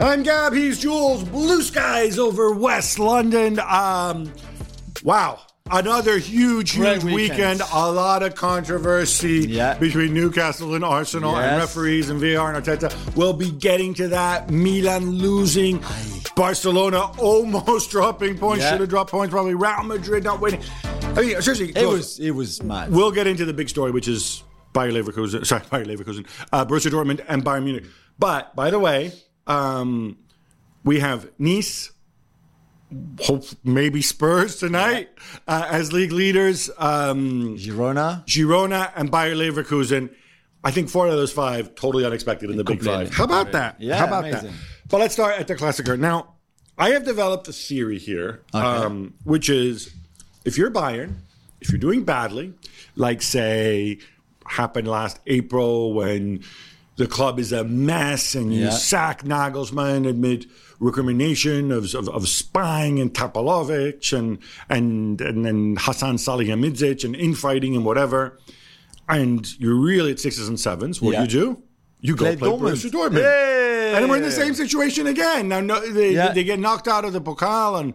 I'm Gab, he's Jules. Blue skies over West London. Um, wow. Another huge, huge weekend. A lot of controversy Yeah. between Newcastle and Arsenal and referees and VAR and Arteta. We'll be getting to that. Milan losing. Barcelona almost dropping points. Yeah. Should have dropped points probably. Real Madrid not winning. I mean, seriously. It was it was mad. We'll get into the big story, which is Bayer Leverkusen, sorry, Bayer Leverkusen, uh, Borussia Dortmund, and Bayern Munich. But by the way, um, we have Nice, hope maybe Spurs tonight uh, as league leaders. Um, Girona. Girona and Bayer Leverkusen. I think four out of those five totally unexpected in the big five. How about that? Yeah, How about that? amazing. But let's start at the Klassiker. Now, I have developed a theory here, um, which is if you're Bayern, if you're doing badly, like say happened last April when the club is a mess and you sack Nagelsmann amid recrimination of, of, of spying and Tapalovic and and and then Hassan Salihamidzic and infighting and whatever, and you're really at sixes and sevens. What Yeah. do you do? You go Play play. Borussia Dortmund. Hey! And we're in the same situation again. Now no, they, Yeah. they get knocked out of the Pokal and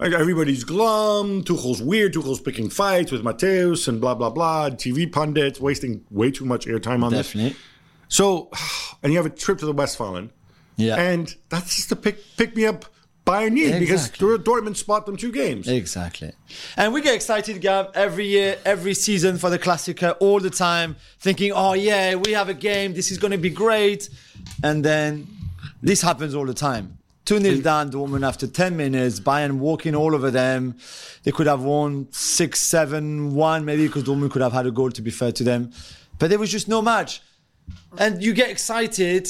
everybody's glum. Tuchel's weird. Tuchel's picking fights with Matthäus and blah, blah, blah. TV pundits wasting way too much airtime on this. So, and you have a trip to the Westfalen. Yeah. And that's just to pick, pick me up Bayern need because Exactly. Dor- Dortmund spot them two games. Exactly. And we get excited, Gab, every year, every season for the Klassiker, all the time, thinking, oh, yeah, we have a game. This is going to be great. And then this happens all the time. 2 0 mm. down, Dortmund after 10 minutes, Bayern walking all over them. They could have won 6 7 1, maybe because Dortmund could have had a goal, to be fair to them. But there was just no match. And you get excited.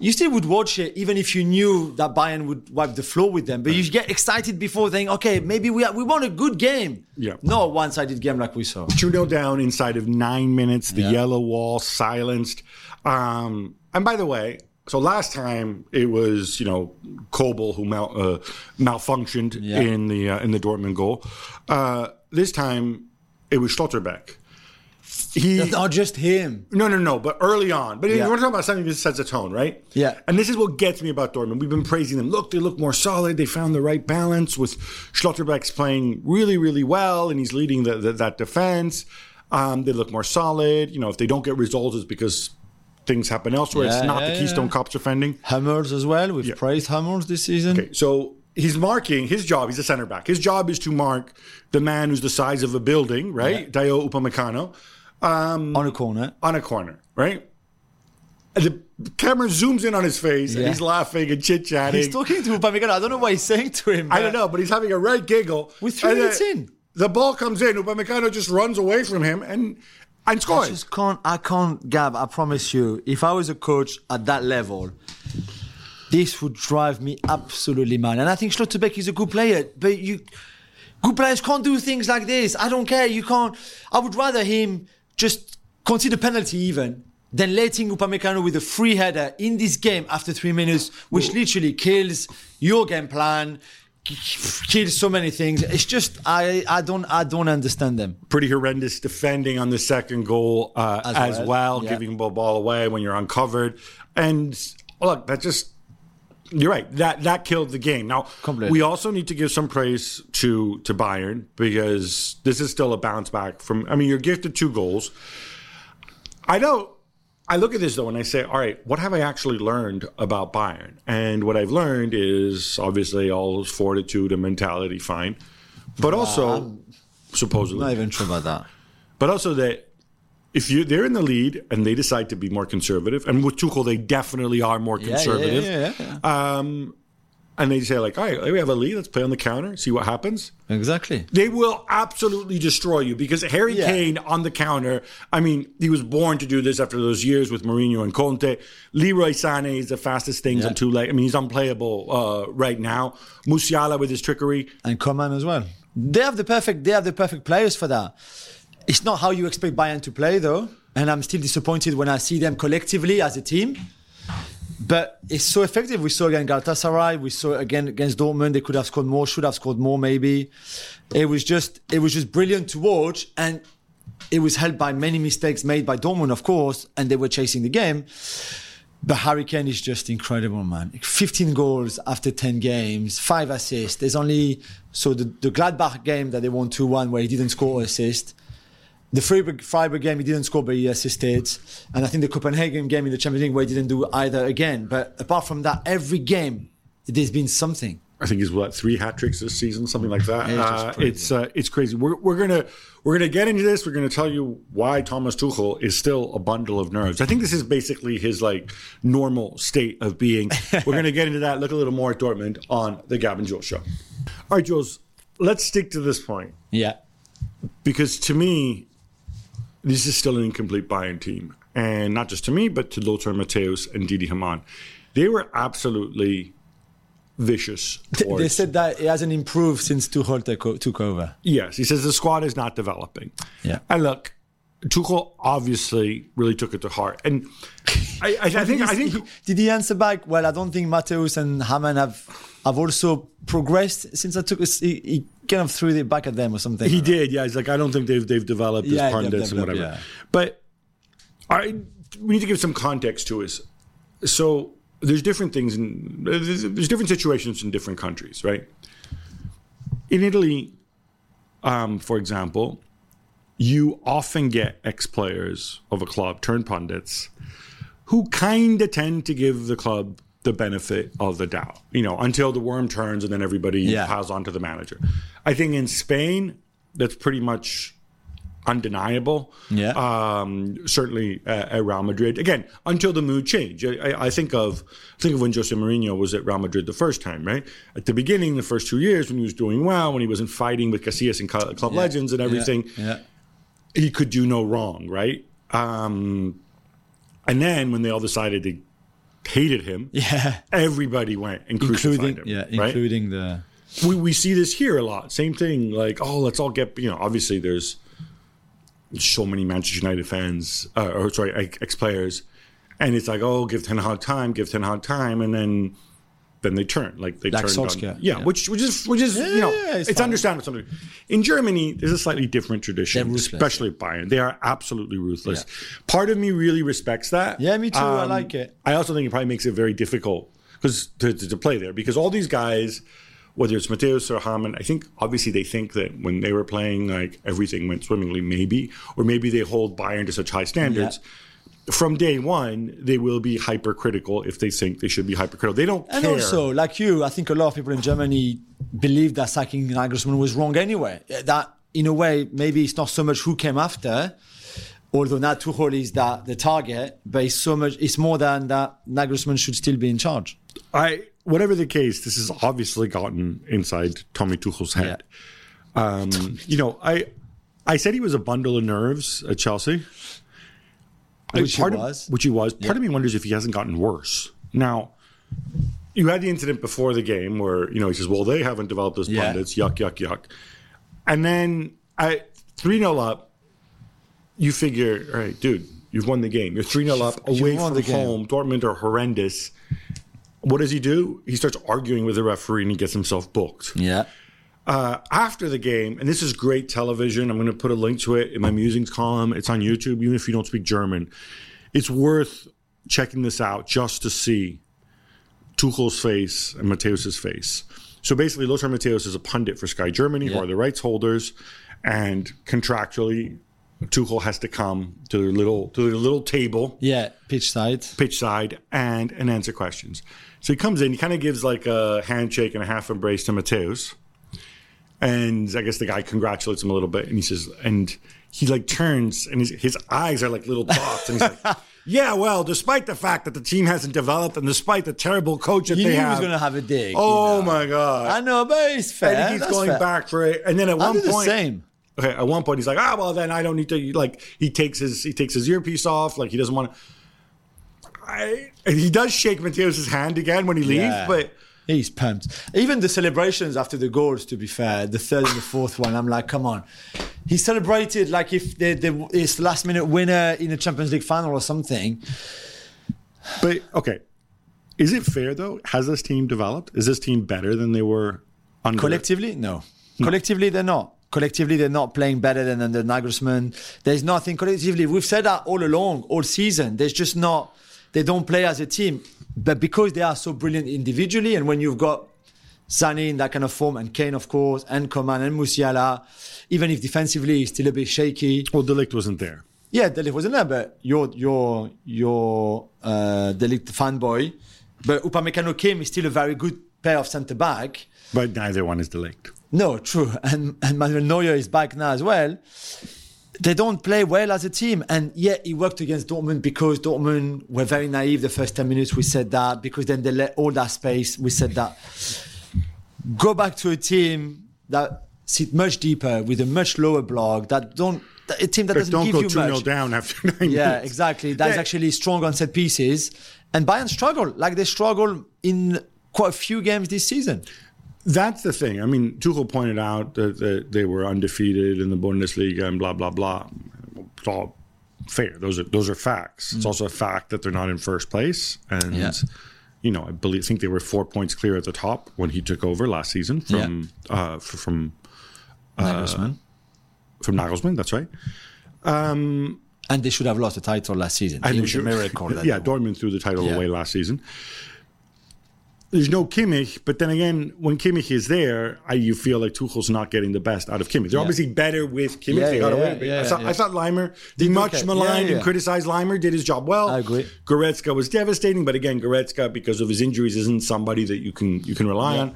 You still would watch it even if you knew that Bayern would wipe the floor with them. But you get excited before thinking, okay, maybe we are, we want a good game. Yeah. Not a one-sided game like we saw. 2 0 down inside of nine minutes, the Yeah. yellow wall silenced. Um, and by the way, so last time it was, you know, Kobel who mal, uh, malfunctioned Yeah. in the uh, in the Dortmund goal. Uh, this time it was Schlotterbeck. He Not just him. no, no, no. But early on, but Yeah. want to talk about something that sets a tone, right? Yeah. And this is what gets me about Dortmund. We've been praising them. Look, they look more solid. They found the right balance with Schlotterbeck's playing really, really well, and he's leading the, the, that defense. Um, they look more solid. You know, if they don't get results, it's because things happen elsewhere. it's not yeah, the Keystone yeah. Cops defending. Hummels as well. We've praised Hummels this season. Okay, so he's marking his job. He's a center back. His job is to mark the man who's the size of a building, right? Dayot Upamecano. Um, On a corner. on a corner, right? And the camera zooms in on his face and he's laughing and chit chatting. He's talking to Upamecano. I don't know what he's saying to him. I don't know, but he's having a right giggle. We're three minutes in. The ball comes in. Upamecano just runs away from him and and scores. I just can't. I can't, Gab. I promise you. If I was a coach at that level, this would drive me absolutely mad. And I think Schlotterbeck is a good player, but you, good players can't do things like this. I don't care. You can't. I would rather him just consider penalty even than letting Upamecano with a free header in this game after three minutes, which literally kills your game plan. Kills so many things. It's just I I don't I don't understand them. Pretty horrendous defending on the second goal uh, as, As well, well, yeah. giving the ball away when you're uncovered. And look, that just You're right. That that killed the game. Now Completely. we also need to give some praise to to Bayern because this is still a bounce back from. I mean, you're gifted two goals. I know. I look at this though and I say, all right, what have I actually learned about Bayern? And what I've learned is obviously all fortitude and mentality, fine, but also supposedly Not even sure about that. but also that if you they're in the lead and they decide to be more conservative, and with Tuchel they definitely are more yeah, conservative. yeah, yeah, Um, and they say like, all right, we have a lead. Let's play on the counter, see what happens. Exactly. They will absolutely destroy you because Harry Yeah. Kane on the counter. I mean, he was born to do this after those years with Mourinho and Conte. Leroy Sané is the fastest things Yeah. on two legs. I mean, he's unplayable uh, right now. Musiala with his trickery. and Coman as well. They have the perfect. They have the perfect players for that. It's not how you expect Bayern to play, though, and I'm still disappointed when I see them collectively as a team. But it's so effective. We saw against Galatasaray. We saw again against Dortmund. They could have scored more. Should have scored more, maybe. It was just. It was just brilliant to watch, and it was helped by many mistakes made by Dortmund, of course, and they were chasing the game. But Harry Kane is just incredible, man. 15 goals after 10 games, five assists. There's only so the, the Gladbach game that they won 2-1 where he didn't score or assist. The Freiburg, Freiburg game he didn't score but he assisted, and I think the Copenhagen game in the Champions League where he didn't do either again. But apart from that, every game there's been something. I think he's what three hat tricks this season, something like that. It's Uh, crazy. it's uh, it's crazy. We're, we're gonna we're gonna get into this. We're gonna tell you why Thomas Tuchel is still a bundle of nerves. I think this is basically his like normal state of being. we're gonna get into that. Look a little more at Dortmund on the Gab and Jules show. All right, Jules. Let's stick to this point Yeah. because to me, this is still an incomplete Bayern team, and not just to me, but to Lothar Matthäus and Didi Hamann. They were absolutely vicious. Towards, They said that it hasn't improved since Tuchel took over. Yes, he says the squad is not developing. Yeah. And look, Tuchel obviously really took it to heart, and I, I, I think I think Did he answer back? Well, I don't think Matthäus and Hamann have have also progressed since I took. He, he kind of threw it back at them or something. he did. Yeah, he's like I don't think they've they've developed as Yeah, pundits and whatever. yeah. But I we need to give some context to us. So there's different things in there's, there's different situations in different countries, right? In Italy, um, for example, you often get ex players of a club turned pundits who kind of tend to give the club the benefit of the doubt, you know, until the worm turns and then everybody Yeah. piles onto the manager. I think in Spain, that's pretty much undeniable. Yeah. Um, certainly uh, at Real Madrid. Again, until the mood changed. I, I- think of think of when Jose Mourinho was at Real Madrid the first time, right? At the beginning, the first two years, when he was doing well, when he wasn't fighting with Casillas and Cl- Club Legends and everything, Yeah. he could do no wrong, right? Um, and then when they all decided they hated him, Yeah. everybody went and Including him. yeah, right? including the we, we see this here a lot. Same thing, like, oh, let's all get, you know, obviously there's so many Manchester United fans, uh, or sorry, ex players, and it's like, oh, give Ten Hag time, give Ten Hag time, and then then they turn, like they Like turned on, yeah, yeah. which which is which is you know, yeah, it's, it's understandable. Something in Germany, there's a slightly different tradition, especially at Bayern. They are absolutely ruthless. Part of me really respects that. Um, Yeah, me too. I like it. I also think it probably makes it very difficult because to, to, to play there because all these guys, whether it's Matthäus or Hamann, I think obviously they think that when they were playing, like everything went swimmingly, maybe, or maybe they hold Bayern to such high standards. From day one, they will be hypercritical if they think they should be hypercritical. They don't And care. also, like you, I think a lot of people in Germany believe that sacking Nagelsmann was wrong anyway. That, in a way, maybe it's not so much who came after, although now Tuchel is that the target, but it's so much. It's more than that Nagelsmann should still be in charge. I whatever the case, this has obviously gotten inside Tommy Tuchel's head. Um, you know, I I said he was a bundle of nerves at Chelsea. Which he part of- was. which he was. Part of me wonders if he hasn't gotten worse. Now, you had the incident before the game where you know he says, "Well, they haven't developed as Yeah. pundits." Yuck, yuck, yuck. And then I three 0 up. You figure, all right, dude, you've won the game. You're three 0 up away from the home. Dortmund are horrendous. What does he do? He starts arguing with the referee and he gets himself booked. Yeah. Uh, after the game, and this is great television. I'm going to put a link to it in my musings column. It's on YouTube, even if you don't speak German. It's worth checking this out just to see Tuchel's face and Matthäus's face. So basically, Lothar Matthäus is a pundit for Sky Germany, who are the rights holders, and contractually, Tuchel has to come to their little to their little table Yeah. Pitch side. pitch side and and answer questions. So he comes in, he kind of gives like a handshake and a half embrace to Matthäus. And I guess the guy congratulates him a little bit and he says, and he like turns and his, his eyes are like little dots. And he's like, yeah, well, despite the fact that the team hasn't developed and despite the terrible coach that You they knew he have. was going to have a dig. oh you know. my God. I know, but it's fair. and he keeps That's going fair. back for it. And then at I one point, same. Okay, at one point he's like, ah, well then I don't need to like he takes his he takes his earpiece off, like he doesn't want to. I and he does shake Matthäus's hand again when he leaves, Yeah. but He's pumped. Even the celebrations after the goals, to be fair, the third and the fourth one, I'm like, come on. He celebrated like if the, the, last minute winner in the Champions League final or something. but okay. Is it fair though? Has this team developed? Is this team better than they were under Collectively, no. Collectively, they're not. Collectively, they're not playing better than under Nagelsmann. There's nothing collectively. We've said that all along, all season. There's just not. they don't play as a team. But because they are so brilliant individually, and when you've got Sané in that kind of form, and Kane, of course, and Coman and Musiala, even if defensively he's still a bit shaky. Well, De Ligt wasn't there. Yeah, De Ligt wasn't there, but you're you're you're uh, De Ligt fanboy. But Upamecano came, is still a very good pair of centre back. But neither one is De Ligt. No, true. And and Manuel Neuer is back now as well. They don't play well as a team. And yet he worked against Dortmund because Dortmund were very naive the first 10 minutes. We said that. Because then they let all that space. We said that. Go back to a team that sit much deeper with a much lower block, that don't a team that But doesn't don't give go you 2 0 much. down after nine Yeah, minutes. exactly. That's Yeah. actually strong on set pieces. And Bayern struggle like they struggle in quite a few games this season. That's the thing. I mean, Tuchel pointed out that, that they were undefeated in the Bundesliga and blah blah blah. It's all fair. Those are those are facts. It's also a fact that they're not in first place, and Yeah. you know, I believe think they were four points clear at the top when he took over last season from uh, f- from Nagelsmann. from Nagelsmann. That's right. Um, And they should have lost the title last season. And it was a should- miracle. that yeah. Dortmund threw the title Yeah. away last season. There's no Kimmich, but then again, when Kimmich is there, I, you feel like Tuchel's not getting the best out of Kimmich. They're obviously better with Kimmich. Yeah, they got yeah, away with it. yeah, I, thought, yeah. I thought Laimer, the much okay. maligned Yeah, yeah. and criticized Laimer, did his job well. I agree. Goretzka was devastating, but again, Goretzka, because of his injuries, isn't somebody that you can you can rely on.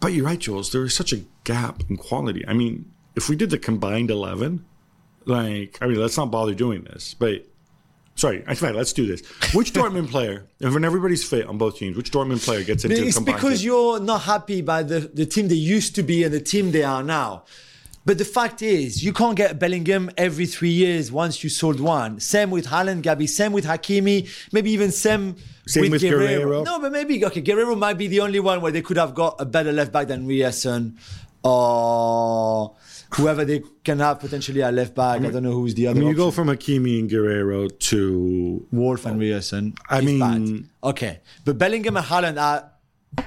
But you're right, Jules. There is such a gap in quality. I mean, if we did the combined eleven, like, I mean, let's not bother doing this. But sorry, in fact, let's do this. Which Dortmund player, and when everybody's fit on both teams, which Dortmund player gets into It's because team? you're not happy by the, the team they used to be and the team they are now. But the fact is, you can't get Bellingham every three years once you sold one. Same with Haaland, Gabi. Same with Hakimi. Maybe even same, Same with Guerreiro. No, but maybe okay. Guerreiro might be the only one where they could have got a better left back than Ryerson or whoever they can have potentially at left back. I, don't know who's the I other. mean, you go option. from Hakimi and Guerreiro to Wolf and Ryerson. I mean- bad. okay, but Bellingham and Haaland are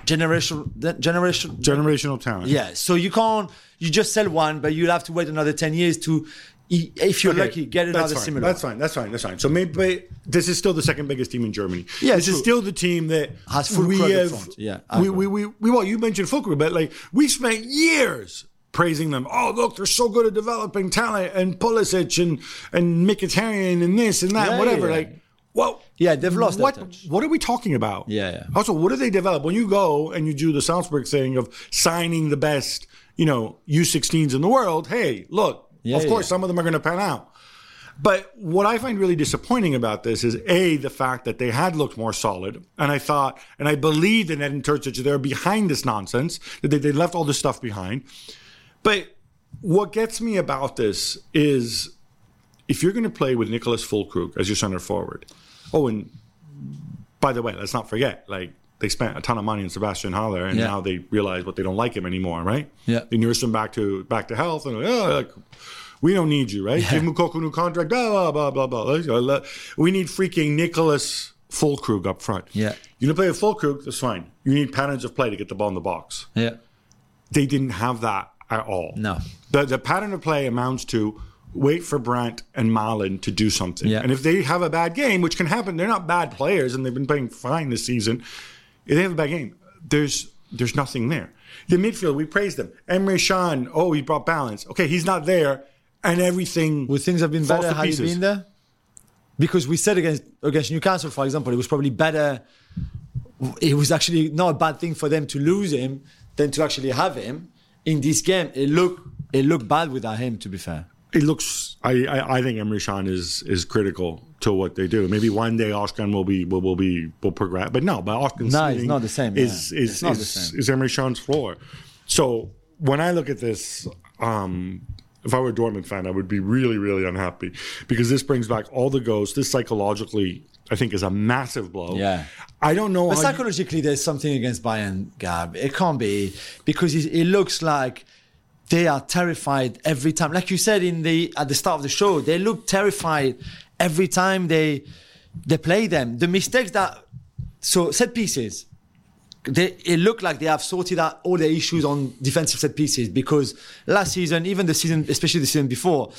generation generation generational talent. yeah, so you can't you just sell one, but you'll have to wait another ten years to, if you're Okay, lucky, get another that's similar. That's fine. That's fine. That's fine. So maybe this is still the second biggest team in Germany. Yeah, this is still the team that Has full we crew at the have. front. Yeah, I we, we, we, we well, you mentioned Füllkrug, but like we spent years praising them. Oh, look, they're so good at developing talent and Pulisic and and Mkhitaryan and this and that Yeah, and whatever. yeah. Like, well, Yeah, they've lost that What what are we talking about? Yeah, yeah. Also, what do they develop when you go and you do the Salzburg thing of signing the best, you know, U16s in the world? Hey, look, Yeah, of course, yeah. some of them are going to pan out. But what I find really disappointing about this is a the fact that they had looked more solid, and I thought, and I believed in Edin Terzic they're behind this nonsense that they, they left all this stuff behind. But what gets me about this is if you're going to play with Nicholas Füllkrug as your center forward. Oh, and by the way, let's not forget, like they spent a ton of money on Sebastian Haller, and Yeah. now they realize what they don't like him anymore, right? Yeah. They nurse him back to back to health, and oh, like, we don't need you, right? Give Moukoko a new contract, blah blah blah blah blah. We need freaking Nicholas Füllkrug up front. Yeah. you're gonna play with Füllkrug, that's fine. You need patterns of play to get the ball in the box yeah, they didn't have that at all. No. The the pattern of play amounts to wait for Brandt and Malen to do something. Yeah. And if they have a bad game, which can happen, they're not bad players and they've been playing fine this season. If they have a bad game, there's there's nothing there. The midfield, we praised them. Emre Can, oh, he brought balance. Okay, he's not there, and everything. would things have been better had he been there? Because we said against against Newcastle, for example, it was probably better. It was actually not a bad thing for them to lose him than to actually have him in this game. It looked it looked bad without him. To be fair, It looks. I, I, I think Emre Can is is critical to what they do. Maybe one day Özcan will be will, will be will progress, but no. But Özcan's No, it's not the same, Is yeah. is It's not the is, same. is Emre Can's floor? So when I look at this, um, if I were a Dortmund fan, I would be really really unhappy because this brings back all the ghosts. This psychologically, I think, is a massive blow. Yeah. I don't know. but how you- psychologically, there's something against Bayern, Gab. It can't be because it, it looks like they are terrified every time. Like you said in the at the start of the show, they look terrified every time they they play them. The mistakes that so set pieces. They, it looked like they have sorted out all the issues on defensive set pieces because last season, even the season, especially the season before,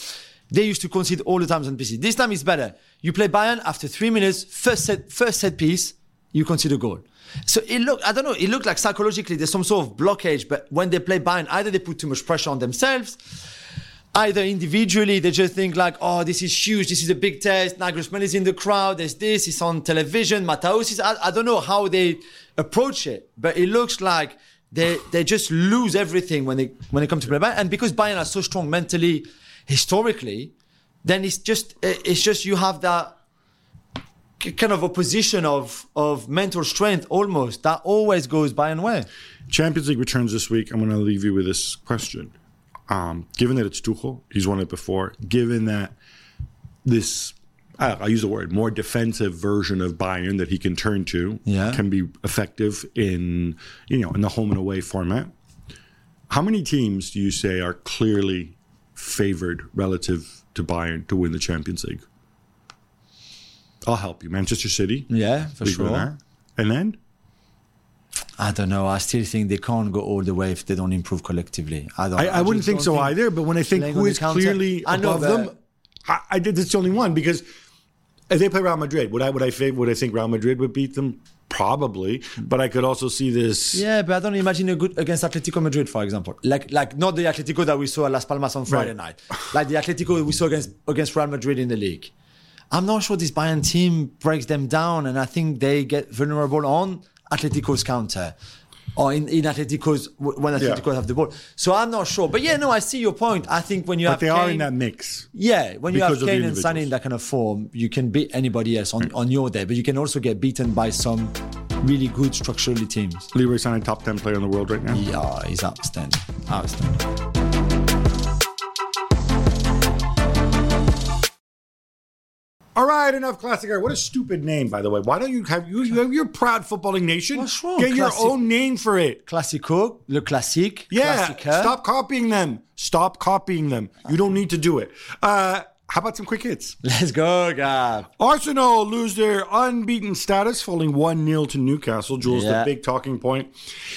They used to concede all the times on PC. This time it's better. You play Bayern after three minutes, first set, first set piece, you concede a goal. So it looked, I don't know, it looked like psychologically there's some sort of blockage, but when they play Bayern, either they put too much pressure on themselves, either individually they just think like, oh, this is huge, this is a big test, Nagelsmann is in the crowd, there's this, it's on television, Matthäus is, I, I don't know how they approach it, but it looks like they they just lose everything when they when they come to play Bayern, and because Bayern are so strong mentally, historically, then it's just it's just you have that kind of opposition of of mental strength almost that always goes by and way. Champions League returns this week. I'm going to leave you with this question. Um, given that it's Tuchel, he's won it before. Given that this, I, I use the word more defensive version of Bayern that he can turn to, Yeah. can be effective in you know in the home and away format. How many teams do you say are clearly favored relative to Bayern to win the Champions League? I'll help you. Manchester City, Yeah, for sure. and then I don't know. I still think they can't go all the way if they don't improve collectively. I don't. I, I wouldn't think so either. But when I think who is counter- clearly I above them, I, I did. It's the only one because if they play Real Madrid, would I would I fav- would I think Real Madrid would beat them? Probably, but I could also see this. Yeah, but I don't imagine a good against Atletico Madrid, for example. Like, like not the Atletico that we saw at Las Palmas on Friday Right. night. Like the Atletico we saw against against Real Madrid in the league. I'm not sure this Bayern team breaks them down, and I think they get vulnerable on Atletico's counter. Or in, in Atletico's when Atletico Yeah. have the ball, so I'm not sure. But yeah, no, I see your point. I think when you But have they are in that mix. yeah, when you have because of the Kane and Sané in that kind of form, you can beat anybody else on, on your day, but you can also get beaten by some really good structurally teams. Leroy Sané, top ten player in the world right now. Yeah, he's outstanding. Outstanding. All right, enough Klassiker. What a stupid name, by the way. Why don't you have you? you have your proud footballing nation. What's wrong? Get your own name for it. Classico, le classique. Yeah, Classica. stop copying them. Stop copying them. You don't need to do it. Uh, how about some quick hits? Let's go, Gab. Arsenal lose their unbeaten status, falling 1 0 to Newcastle. Jules, Yeah. the big talking point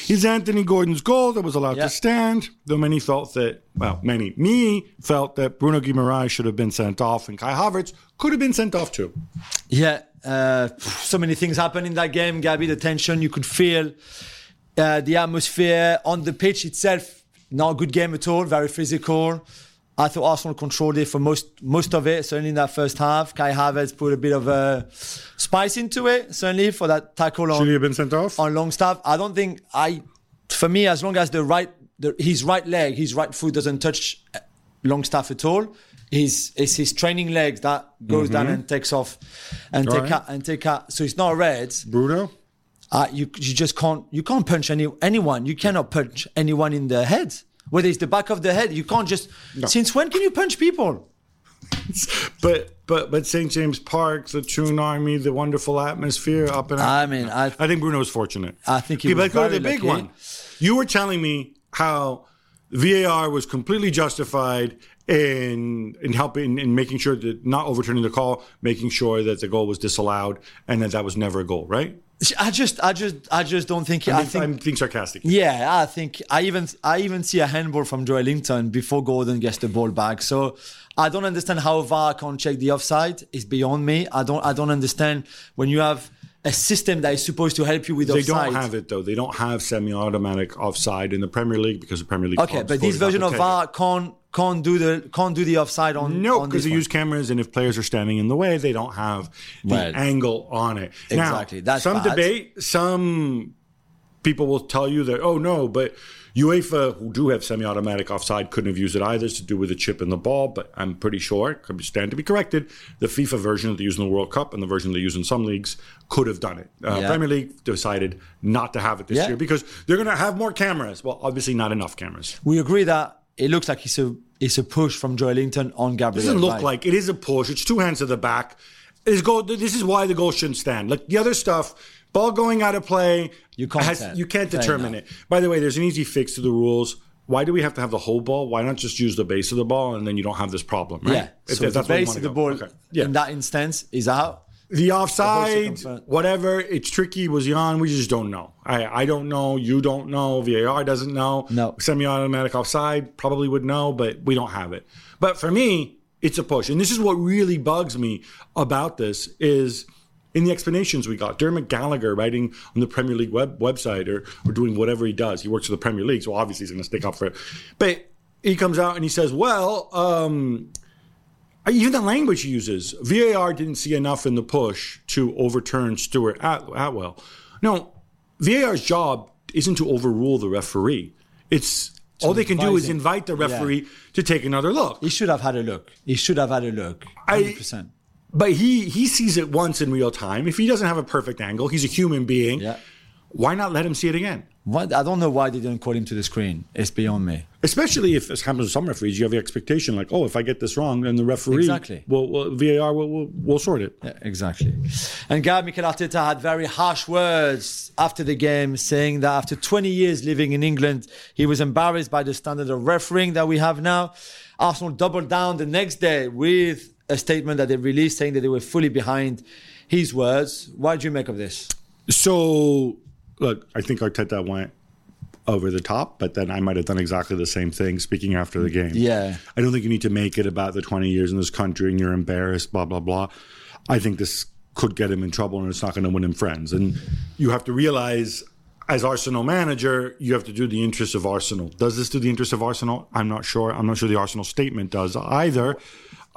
is Anthony Gordon's goal that was allowed Yeah. to stand, though many felt that, well, many, me felt that Bruno Guimaraes should have been sent off and Kai Havertz could have been sent off too. Yeah, uh, so many things happened in that game, Gabby. The tension you could feel, uh, the atmosphere on the pitch itself. Not a good game at all. Very physical. I thought Arsenal controlled it for most most of it. Certainly in that first half, Kai Havertz put a bit of a spice into it. Certainly for that tackle on Should he have been sent off? on long Longstaff. I don't think I, for me, as long as the right, the, his right leg, his right foot doesn't touch uh, Longstaff at all, his it's his training legs that goes down and takes off, and take Right. out and take out. So it's not red. Bruno? Uh, you you just can't you can't punch any anyone. You cannot punch anyone in the head. Whether it's the back of the head, you can't just. Since when can you punch people? But but but St James Park, the Toon Army, the wonderful atmosphere up and I mean, I I think Bruno was fortunate. I think he but go to the big lucky. one. You were telling me how VAR was completely justified in in helping in making sure that not overturning the call, making sure that the goal was disallowed, and that that was never a goal, right? I just I just I just don't think. I, I think am being sarcastic. Yeah, I think I even I even see a handball from Joelinton before Gordon gets the ball back. So I don't understand how VAR can't check the offside. It's beyond me. I don't I don't understand when you have a system that is supposed to help you with They offside. They don't have it though. They don't have semi-automatic offside in the Premier League because the Premier League. Okay, but this version of to take it. VAR can't can't do the can't do the offside on No, on because they one. use cameras, and if players are standing in the way, they don't have the Right. angle on it. Exactly, Now, that's some bad. debate. Some people will tell you that, oh no, but UEFA, who do have semi-automatic offside, couldn't have used it either. It's to do with the chip in the ball. But I'm pretty sure, could stand to be corrected, the FIFA version that they use in the World Cup and the version they use in some leagues could have done it. Uh, Yeah. Premier League decided not to have it this Yeah. year because they're going to have more cameras. Well, obviously not enough cameras. We agree that it looks like it's a it's a push from Joelinton on Gabriel. It doesn't look right? like it is a push. It's two hands to the back. It's goal. This is why the goal shouldn't stand. Like the other stuff, ball going out of play. You can't has- you can't determine it. By the way, there's an easy fix to the rules. Why do we have to have the whole ball? Why not just use the base of the ball and then you don't have this problem, right? Yeah. If- so if the base of the ball Okay. Yeah. in that instance is out. The offside, whatever, it's tricky. Was he on? We just don't know. I, I don't know. You don't know. VAR doesn't know. No. Semi automatic offside probably would know, but we don't have it. But for me, it's a push. And this is what really bugs me about this is in the explanations we got. Dermot Gallagher writing on the Premier League web, website or, or doing whatever he does. He works for the Premier League, so obviously he's going to stick up for it. But he comes out and he says, well, um, Uh, even the language he uses, VAR didn't see enough in the push to overturn Stuart At- Atwell. No, VAR's job isn't to overrule the referee. It's all they can do is invite the referee to take another look. He should have had a look. He should have had a look. I- 100%. But he he sees it once in real time. If he doesn't have a perfect angle, he's a human being. Yeah. Why not let him see it again? What, I don't know why they didn't call him to the screen. It's beyond me. Especially if, as happens with some referees, you have the expectation like, oh, if I get this wrong, then the referee, Exactly. will, will VAR will, will, will sort it. Yeah, exactly. And Gab Mikel Arteta had very harsh words after the game, saying that after 20 years living in England, he was embarrassed by the standard of refereeing that we have now. Arsenal doubled down the next day with a statement that they released saying that they were fully behind his words. What do you make of this? So, look, I think Arteta went over the top, but then I might have done exactly the same thing speaking after the game. Yeah. I don't think you need to make it about the 20 years in this country and you're embarrassed, blah, blah, blah. I think this could get him in trouble and it's not going to win him friends. And you have to realize, as Arsenal manager, you have to do the interests of Arsenal. Does this do the interests of Arsenal? I'm not sure. I'm not sure the Arsenal statement does either.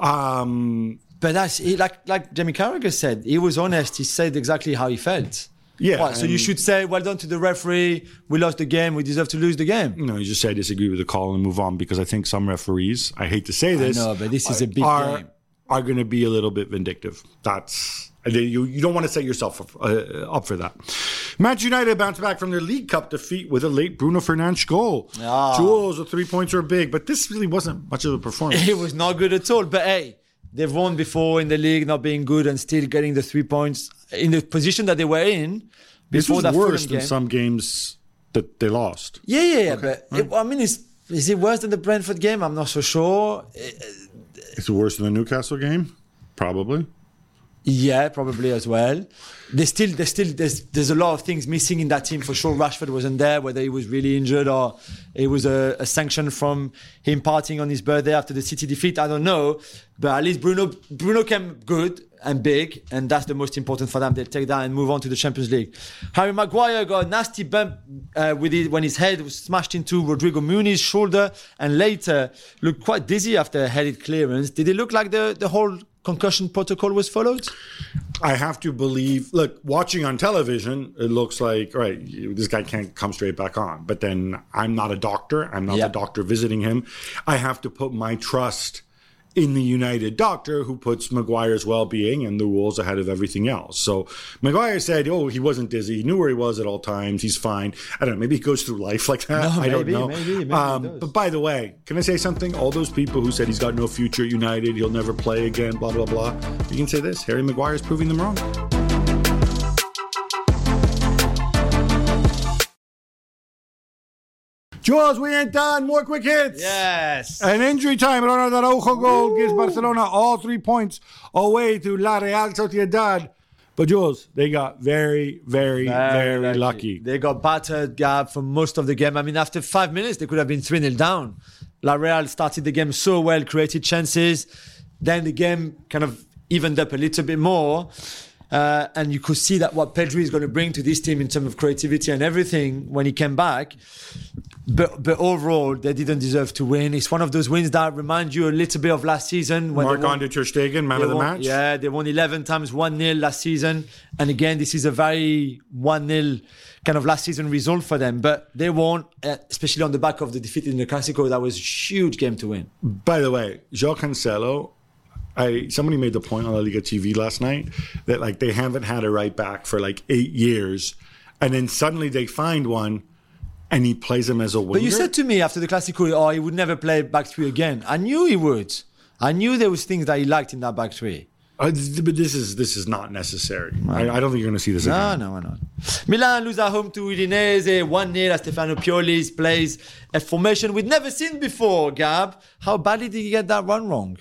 Um, But that's he, like like Jamie Carragher said. He was honest. He said exactly how he felt. Yeah, What, so you should say, "Well done to the referee. We lost the game. We deserve to lose the game." You No, you just say I disagree with the call and move on because I think some referees, I hate to say this, know, but this is a big are, game. are going to be a little bit vindictive. That's you. You don't want to set yourself up, uh, up for that. Manchester United bounced back from their League Cup defeat with a late Bruno Fernandes goal. Ah. Jules, the three points were big, but this really wasn't much of a performance. It was not good at all. But hey, they've won before in the league, not being good and still getting the three points in the position that they were in this before was that worse than game. some games that they lost. Yeah, yeah, yeah. But it, I mean, is is it worse than the Brentford game? I'm not so sure. It's worse than the Newcastle game, probably. Yeah, probably as well. There's still, there's still, there's, there's a lot of things missing in that team for sure. Rashford wasn't there, whether he was really injured or it was a, a sanction from him partying on his birthday after the City defeat. I don't know, but at least Bruno, Bruno came good and big, and that's the most important for them. They'll take that and move on to the Champions League. Harry Maguire got a nasty bump uh, with it when his head was smashed into Rodrigo Muniz's shoulder, and later looked quite dizzy after a headed clearance. Did it look like the, the whole concussion protocol was followed? I have to believe. Look, watching on television, it looks like right. This guy can't come straight back on. But then I'm not a doctor. I'm not Yeah. the doctor visiting him. I have to put my trust in the United doctor who puts Maguire's well-being and the rules ahead of everything else. So Maguire said, "Oh, he wasn't dizzy. He knew where he was at all times. He's fine." I don't know. Maybe he goes through life like that. No, I don't know. maybe, maybe um, but by the way, can I say something? All those people who said he's got no future at United, he'll never play again, blah blah blah. You can say this: Harry Maguire is proving them wrong. Jules, we ain't done. More quick hits. Yes. An injury time. Ronald Araujo goal gives Barcelona all three points away to La Real Sociedad. But Jules, they got very, very, very, lucky. They got battered, Gab, for most of the game. I mean, after five minutes, they could have been 3 0 down. La Real started the game so well, created chances. Then the game kind of evened up a little bit more. Uh, and you could see that what Pedri is going to bring to this team in terms of creativity and everything when he came back. But, but overall, they didn't deserve to win. It's one of those wins that remind you a little bit of last season. When they won- Marc-Andre Ter Stegen, man of the won- match. Yeah, they won 11 times 1 0 last season. And again, this is a very 1 0 kind of last season result for them. But they won, uh, especially on the back of the defeat in the Clasico. That was a huge game to win. By the way, João Cancelo, I somebody made the point on La Liga TV last night that like they haven't had a right back for like eight years, and then suddenly they find one, and he plays him as a winger. But you said to me after the Clasico, oh, he would never play back three again. I knew he would. I knew there was things that he liked in that back three. Uh, but this is this is not necessary. I, I don't think you're going to see this No, again. no, no. Milan lose at home to Udinese, 1 0 Stefano Pioli's plays a formation we'd never seen before, Gab. How badly did he get that run wrong?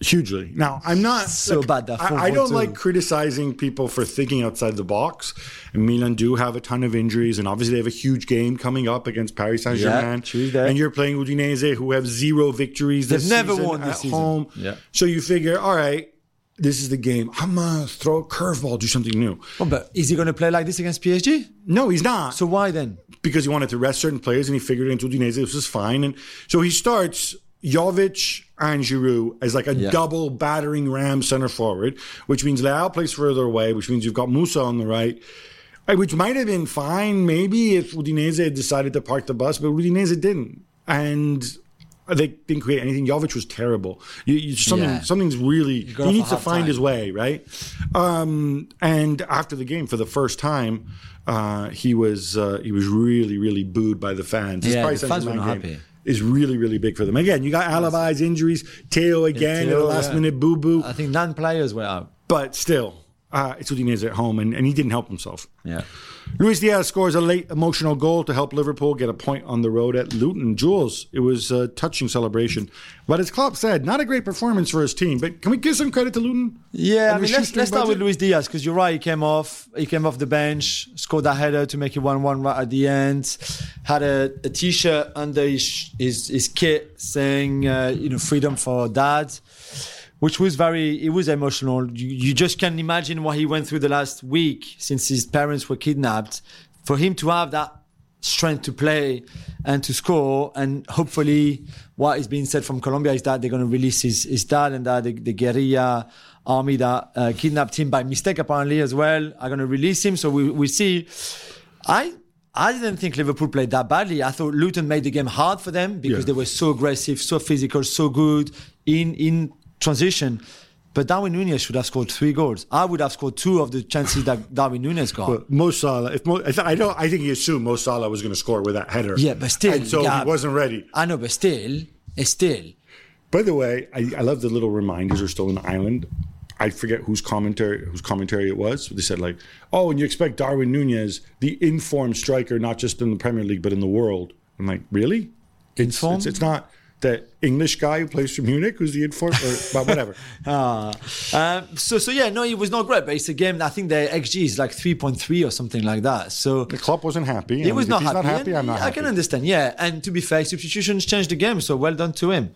Hugely. Now, I'm not So look, bad, that I, I don't like criticizing people for thinking outside the box. And Milan do have a ton of injuries, and obviously they have a huge game coming up against Paris Saint Germain. Yeah, Tuesday. And you're playing Udinese, who have zero victories They've never season won this at season. home. Yeah. So you figure, all right, this is the game. I'm gonna throw a curveball, do something new. Oh, but is he going to play like this against PSG? No, he's not. So why then? because he wanted to rest certain players and he figured into Udinese this was fine. And so he starts Jovic and Giroud as like a Yeah. double battering ram center forward, which means Leao plays further away, which means you've got Musah on the right. uh, Which might have been fine, maybe if Udinese had decided to park the bus, but Udinese didn't, and they didn't create anything. Jovic was terrible. You, you, something, Yeah. something's really. He needs to find halftime. his way, right? Um, and after the game, for the first time, uh, he was uh, he was really really booed by the fans. Yeah, the fans were not happy. Is really really big for them. Again, you got alibis, injuries, Theo again at the last yeah. minute, boo boo. I think nine players were out. But still, uh, it's Udinese at home, and, and he didn't help himself. Yeah. Luis Diaz scores a late emotional goal to help Liverpool get a point on the road at Luton. Jules, it was a touching celebration. But as Klopp said, not a great performance for his team. But can we give some credit to Luton? Yeah, I mean, let's, let's start with? Luis Diaz because you're right. He came off. He came off the bench, scored that header to make it one-one right at the end. Had a, a T-shirt under his his, his kit saying, uh, you know, freedom for dad, which was very. It was emotional. You, you just can't imagine what he went through the last week since his parents were kidnapped. For him to have that strength to play and to score. And hopefully, what is being said from Colombia is that they're going to release his, his dad and that the, the guerrilla army that uh, kidnapped him by mistake, apparently, as well, are going to release him. So we, we see. I. I didn't think Liverpool played that badly. I thought Luton made the game hard for them because Yeah. they were so aggressive, so physical, so good in in transition. But Darwin Nunez should have scored three goals. I would have scored two of the chances that Darwin Nunez got. But Mo Salah, if Mo, I, I don't, I think he assumed Mo Salah was going to score with that header. Yeah, but still, and so yeah. he wasn't ready. I know, but still, still. By the way, I, I love the little reminders are still in Ireland. I forget whose commentary whose commentary it was. They said like, "Oh, and you expect Darwin Nunez, the informed striker, not just in the Premier League but in the world." I'm like, really? It's, Informed? it's, it's not the English guy who plays for Munich who's the informed, or, but whatever. Ah, um, so so yeah, no, it was not great, but it's a game. I think the XG is like three point three or something like that. So The club wasn't happy. he was if not he's happy. not happy. I'm not I happy. can understand. Yeah, and to be fair, substitutions changed the game. So well done to him.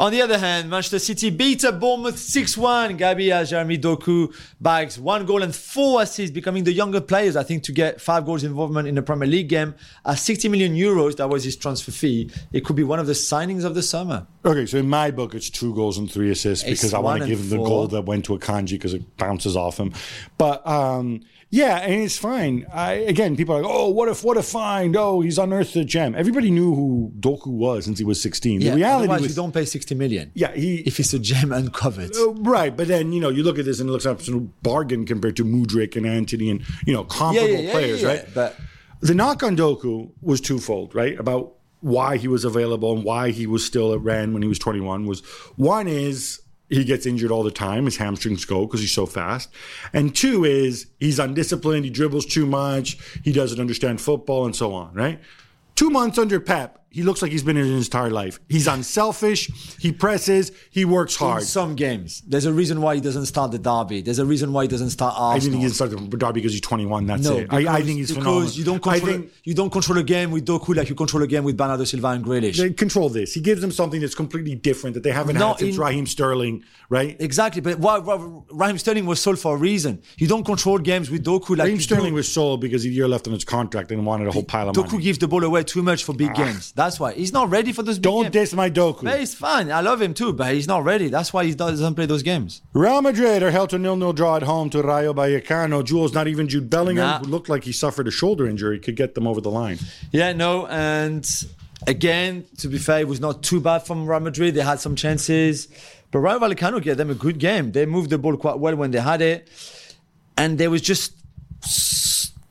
On the other hand, Manchester City beat up Bournemouth 6-1. Gabi as Jeremy Doku bags one goal and four assists, becoming the younger players, I think, to get five goals involvement in the Premier League game. At 60 million euros, that was his transfer fee. It could be one of the signings of the summer. Okay, so in my book, it's two goals and three assists It's because I want to give him the goal that went to Akanji because it bounces off him. But um, yeah, and it's fine. I, again, people are like, "Oh, what if? What a find! Oh, he's unearthed a gem." Everybody knew who Doku was since he was sixteen. Yeah, the reality otherwise was, you don't pay 60 million. yeah, he If it's a gem uncovered. Oh, right, but then you know you look at this and it looks like an absolute bargain compared to Mudryk and Antony and you know comparable players, right? But The knock on Doku was twofold, right? About why he was available and why he was still at Rennes when he was 21 was one is he gets injured all the time, his hamstrings go because he's so fast. And two is he's undisciplined, he dribbles too much, he doesn't understand football and so on, right? Two months under Pep, he looks like he's been in his entire life. He's unselfish, he presses, he works in hard. some games, there's a reason why he doesn't start the derby. There's a reason why he doesn't start I Arsenal. think he's the Derby because he's 21. That's no, it. I, I think he's because phenomenal. you don't I control think you don't control a game with Doku like you control a game with Bernardo Silva and Grealish. they control this. He gives them something that's completely different that they haven't Not had since in- Raheem Sterling, right? Exactly, but why, why Raheem Sterling was sold for a reason. You don't control games with Doku like Raheem Sterling do. was sold because he a year left on his contract and wanted a whole pile of Doku money. Doku gives the ball away too much for big ah. games. That's why he's not ready for those Don't games. diss my Doku. But he's fine. I love him too, but he's not ready. That's why he doesn't play those games. Real Madrid are held to nil-nil draw at home to Rayo Vallecano. Jules, not even Jude Bellingham, Nah. who looked like he suffered a shoulder injury, could get them over the line. Yeah, no, and again, to be fair, it was not too bad from Real Madrid. They had some chances, but Rayo Vallecano gave them a good game. They moved the ball quite well when they had it, and there was just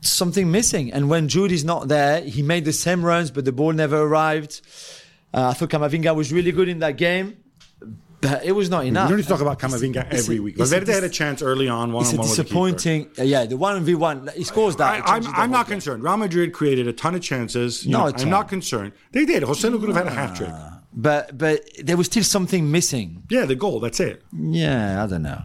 something missing. And when Jude is not there, he made the same runs, but the ball never arrived. Uh, I thought Camavinga was really good in that game, but it was not enough. don't need to talk about Camavinga It's every week. Valverde had a chance early on, one It's on a one with the disappointing. uh, yeah, the one v one. He scores that. I, I'm, I'm not game. concerned. Real Madrid created a ton of chances. You No, know. I'm not concerned. They did. Jose could have had a hat trick. But but there was still something missing. Yeah, the goal. That's it. Yeah, I don't know.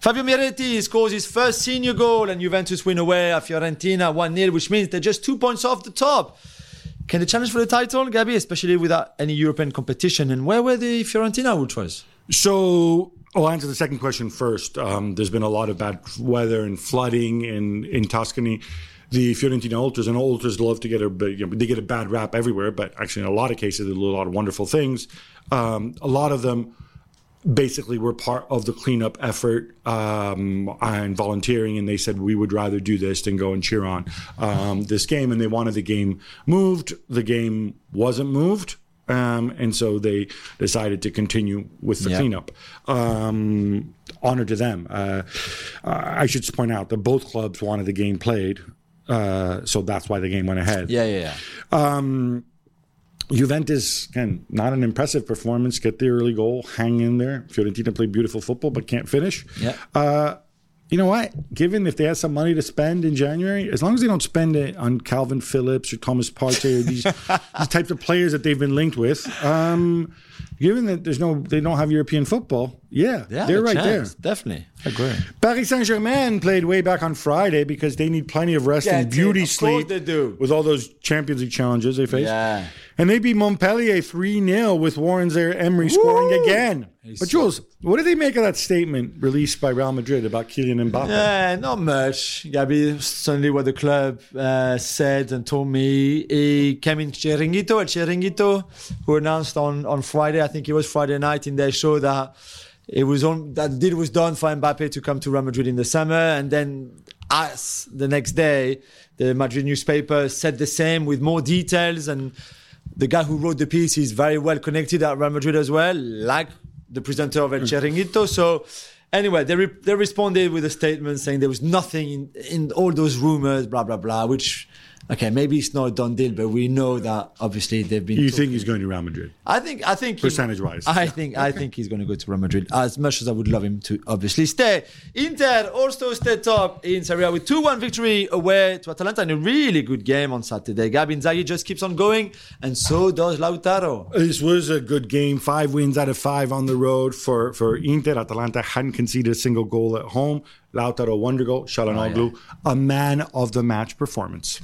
Fabio Miretti scores his first senior goal, and Juventus win away at Fiorentina 1 0, which means they're just two points off the top. Can they challenge for the title, Gabi, especially without any European competition? And where were the Fiorentina ultras? So I'll answer the second question first. Um, there's been a lot of bad weather and flooding in, in Tuscany. The Fiorentina Ultras and Ultras love to get a you know, they get a bad rap everywhere, but actually in a lot of cases they do a lot of wonderful things. Um, a lot of them basically were part of the cleanup effort um, and volunteering, and they said we would rather do this than go and cheer on um, this game, and they wanted the game moved. The game wasn't moved. Um, and so they decided to continue with the Yeah. cleanup. Um, honor to them. Uh, I should point out that both clubs wanted the game played, uh, so that's why the game went ahead. Yeah, yeah, yeah. Juventus, again, not an impressive performance. Get the early goal, hang in there. Fiorentina played beautiful football, but can't finish. Yeah. Uh, you know what? Given if they had some money to spend in January, as long as they don't spend it on Kalvin Phillips or Thomas Partey or these, these types of players that they've been linked with, um, given that there's no, they don't have European football, yeah, Yeah, they're right chance, there. Definitely. I agree. Paris Saint Germain played way back on Friday because they need plenty of rest and beauty Of course sleep they do. with all those Champions League challenges they face. Yeah. And they beat Montpellier 3 0 with Warren Zaïre-Emery scoring Woo! again. He's but Jules, what do they make of that statement released by Real Madrid about Kylian Mbappe? Yeah, not much. Gabi, certainly what the club uh, said and told me. He came in Chiringuito, at Chiringuito, who announced on, on Friday, I think it was Friday night in their show that it was on that deal was done for Mbappe to come to Real Madrid in the summer, and then us the next day, the Madrid newspaper said the same with more details and the guy who wrote the piece is very well connected at Real Madrid as well, like the presenter of El mm. Chiringuito. So, anyway, they, re- they responded with a statement saying there was nothing in, in all those rumors, blah, blah, blah, which, okay, maybe it's not a done deal, but we know that obviously they've been. You talking- think he's going to Real Madrid? I think I think he- Percentage-wise. I think I think he's going to go to Real Madrid as much as I would love him to obviously stay. Inter also stayed top in Serie A with 2-1 victory away to Atalanta in a really good game on Saturday. Gab Inzaghi just keeps on going and so does Lautaro. This was a good game. Five wins out of five on the road for, for Inter. Atalanta hadn't conceded a single goal at home. Lautaro wonder goal. Oh, Çalhanoğlu, a man of the match performance.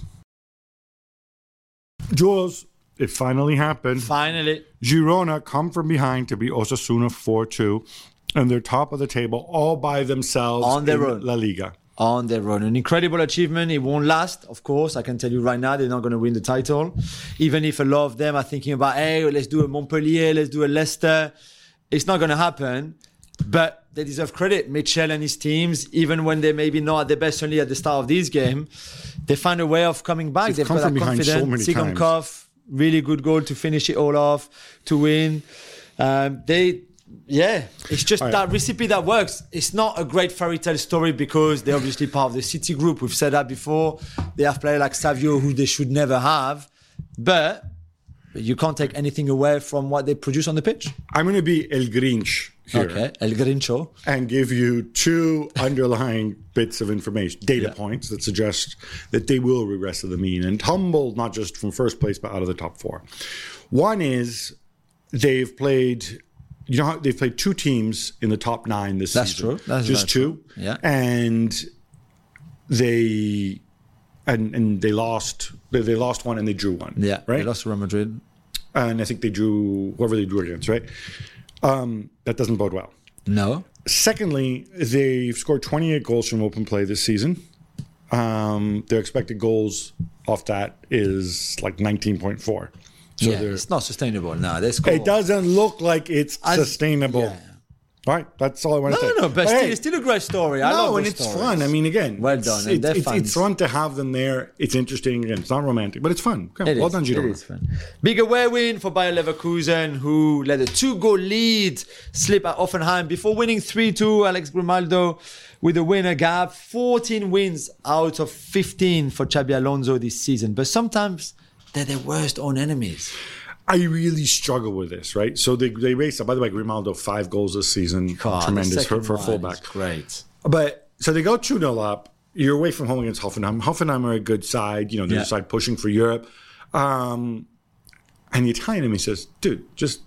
Jules, it finally happened. Finally, Girona come from behind to beat Osasuna 4 2, and they're top of the table all by themselves On their in own. La Liga. on their own. An incredible achievement. It won't last, of course. I can tell you right now, they're not going to win the title. Even if a lot of them are thinking about, hey, let's do a Montpellier, let's do a Leicester. It's not going to happen. But they deserve credit. Míchel and his teams, even when they maybe not at their best only at the start of this game, they find a way of coming back. They've They've come got from that behind so confidence. many times. Tsygankov, really good goal to finish it all off, to win. Um, they, yeah, it's just All right. that recipe that works. It's not a great fairy tale story because they're obviously part of the City group. We've said that before. They have players like Savio who they should never have, but you can't take anything away from what they produce on the pitch. I'm going to be El Grinch here Okay, El Grincho. and give you two underlying bits of information, data Yeah. points that suggest that they will regress to the mean and tumble not just from first place but out of the top four. One is they've played. You know how they've played two teams in the top nine this That's season. That's true. That's just two. true. Yeah. and they and and they lost. They, they lost one and they drew one. Yeah, right They lost to Real Madrid. and I think they drew whoever they drew against, right? Um, that doesn't bode well. No. Secondly, they've scored 28 goals from open play this season. Um, their expected goals off that is like 19.4. So yeah, it's not sustainable. No, score. it doesn't look like it's I- sustainable. yeah. All right, that's all I want No, to say. no, no, but Hey, still, it's still a great story. I no, love and it's stories. fun. I mean, again, Well done, It's, it's, fun. it's fun to have them there. It's interesting. Again, it's not romantic, but it's fun. Okay, It well is, done, it Girona. is fun. Big away win for Bayer Leverkusen, who led a two-goal lead, slip at Hoffenheim before winning 3-2. Alex Grimaldo with a winner Gab. 14 wins out of 15 for Xabi Alonso this season. But sometimes they're their worst own enemies. I really struggle with this, right? So they they race up. By the way, Grimaldo five goals this season, God, tremendous for, for fullback. Great. But so they go two 0 up. You're away from home against Hoffenheim. Hoffenheim are a good side. You know, they're Yeah. a side pushing for Europe. Um, and the Italian in me says, "Dude, just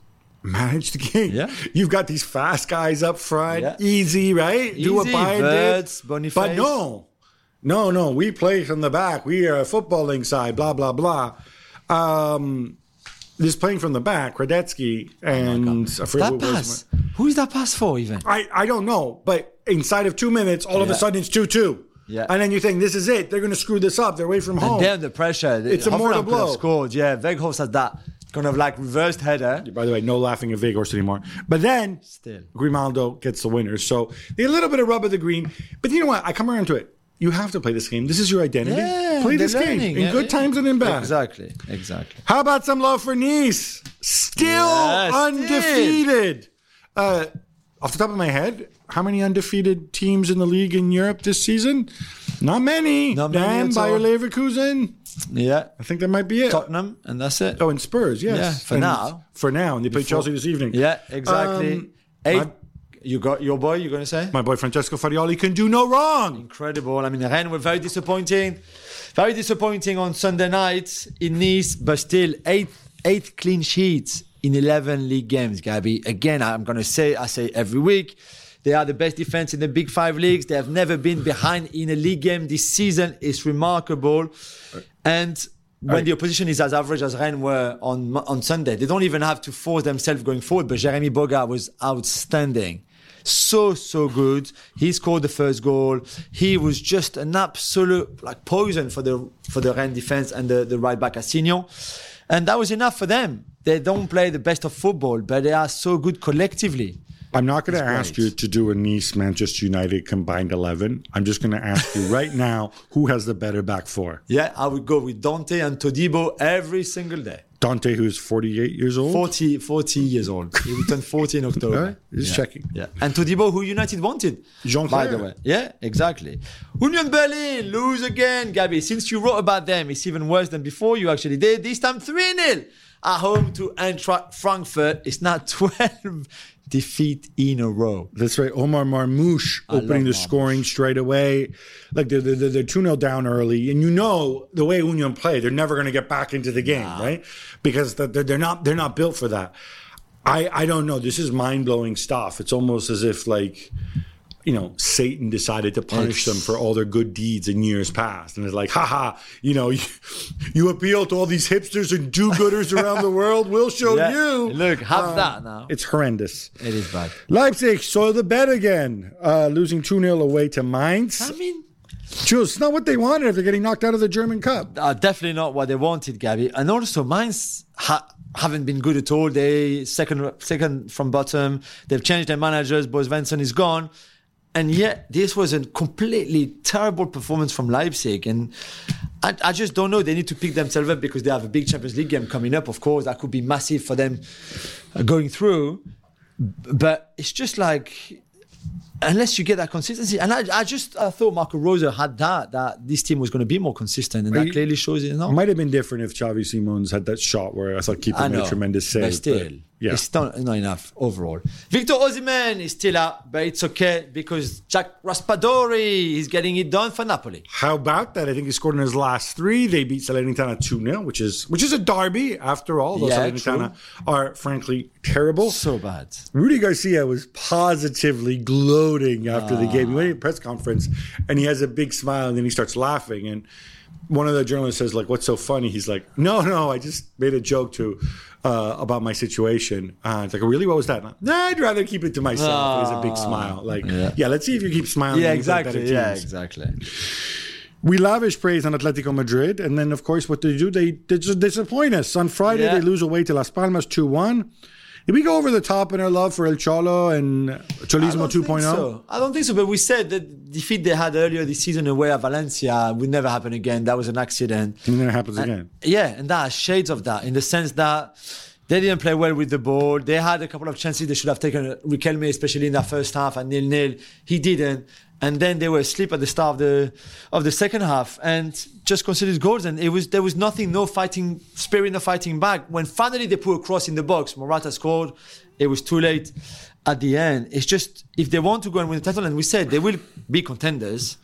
manage the game. Yeah. You've got these fast guys up front, Yeah. easy, right? Do what Easy, Bayern Wirtz, did. Boniface. But no, no, no. We play from the back. We are a footballing side. Blah blah blah. Um, this playing from the back, Hradecky and oh I That pass. Who is that pass for even? I, I don't know, but inside of two minutes, all of a sudden it's 2 2. Yeah. And then you think, this is it. They're going to screw this up. They're away from home. And then the pressure. It's a mortal Hoffenheim blow. Scored. Yeah, Weghorst had that kind of like reversed header. By the way, no laughing at Weghorst anymore. But then Still. Grimaldo gets the winner. So they a little bit of rub of the green. But you know what? I come around to it. You have to play this game. This is your identity. Yeah, play this game learning. in Yeah, good yeah. times and in bad. Exactly. Exactly. How about some love for Nice? Still undefeated. Uh, off the top of my head, how many undefeated teams in the league in Europe this season? Not many. Not many Bayer. Leverkusen. Yeah. I think that might be it. Tottenham, and that's it. Oh, and Spurs, yes. Yeah, for And now. For now, and they play Chelsea this evening. Yeah, exactly. Um, Eight. my- you got your boy. You're gonna say? My boy Francesco Farioli can do no wrong. Incredible. I mean, Rennes were very disappointing. Very disappointing on Sunday night in Nice, but still eight eight clean sheets in 11 league games, Gabby. Again, I'm going to say, I say every week, they are the best defense in the big five leagues. They have never been behind in a league game this season. It's remarkable. And when the opposition is as average as Rennes were on on Sunday, they don't even have to force themselves going forward. But Jeremy Boga was outstanding so so good. He scored the first goal. He was just an absolute like poison for the for the Rennes defense and the, the right back Assignon. And that was enough for them. They don't play the best of football, but they are so good collectively. I'm not going to ask you to do a Nice Manchester United combined 11. I'm just going to ask you right now who has the better back four? Yeah, I would go with Dante and Todibo every single day. Dante, who's 48 years old. 40, 40 years old. He will turn 40 in October. Right, just yeah. checking. Yeah. And Todibo, who United wanted. Jean By the way. Yeah, exactly. Union Berlin lose again, Gabby. Since you wrote about them, it's even worse than before you actually did. This time 3 0 at home to Eintracht Frankfurt. It's now 12 defeat in a row. That's right. Omar Marmoush opening the Marmoush. scoring straight away. Like they're, they're, they're 2 0 down early. And you know the way Union play, they're never going to get back into the game, right? Because they're, they're, not, they're not built for that. I, I don't know. This is mind blowing stuff. It's almost as if, like, you know, Satan decided to punish them for all their good deeds in years past. And it's like, haha, you know, you, you appeal to all these hipsters and do gooders around the world. We'll show Yeah. you. Look, have Um, that now. It's horrendous. It is bad. Leipzig saw the bet again, uh, losing 2 0 away to Mainz. I mean, Jules, it's not what they wanted if they're getting knocked out of the German Cup. uh, definitely not what they wanted, Gabby. And also, Mainz ha- haven't been good at all. They second second from bottom. They've changed their managers. Boris Svensson is gone. And yet, this was a completely terrible performance from Leipzig. And I, I just don't know. They need to pick themselves up because they have a big Champions League game coming up, of course. That could be massive for them uh, going through. But it's just like, unless you get that consistency. And I, I just I thought Marco Rose had that, that this team was going to be more consistent. And that you- clearly shows it now. Might have been different if Xavi Simons had that shot where I thought keeper made a tremendous save. but still, but yeah. it's not, not enough overall. Victor Osimhen is still up, but it's okay because Jack Raspadori is getting it done for Napoli. How about that? I think he scored in his last three. They beat Salernitana 2 0, which is which is a derby after all. Though Yeah, Salernitana are frankly terrible. So bad. Rudy Garcia was positively gloating after the ah. game. He went to a press conference and he has a big smile and then he starts laughing. And one of the journalists says, like, what's so funny? He's like, no, no, I just made a joke to uh, about my situation. Uh, it's like, really? What was that? Nah, I'd rather keep it to myself. It was a big smile. Like, yeah. Yeah. let's see if you keep smiling. Yeah, like, exactly. Yeah, exactly. We lavish praise on Atletico Madrid. And then, of course, what they do, they, they just disappoint us. On Friday, Yeah. they lose away to Las Palmas 2 1. Did we go over the top in our love for El Cholo and Cholismo don't think 2.0? so. I don't think so. But we said that defeat they had earlier this season away at Valencia would never happen again. That was an accident. And then it happens again. Yeah, and that shades of that in the sense that they didn't play well with the ball. They had a couple of chances they should have taken. Riquelme, especially in that first half, and nil nil. He didn't, and then they were asleep at the start of the of the second half and just conceded goals. And it was there was nothing, no fighting spirit, no fighting back. When finally they put a cross in the box, Morata scored. It was too late at the end. It's just if they want to go and win the title, and we said they will be contenders.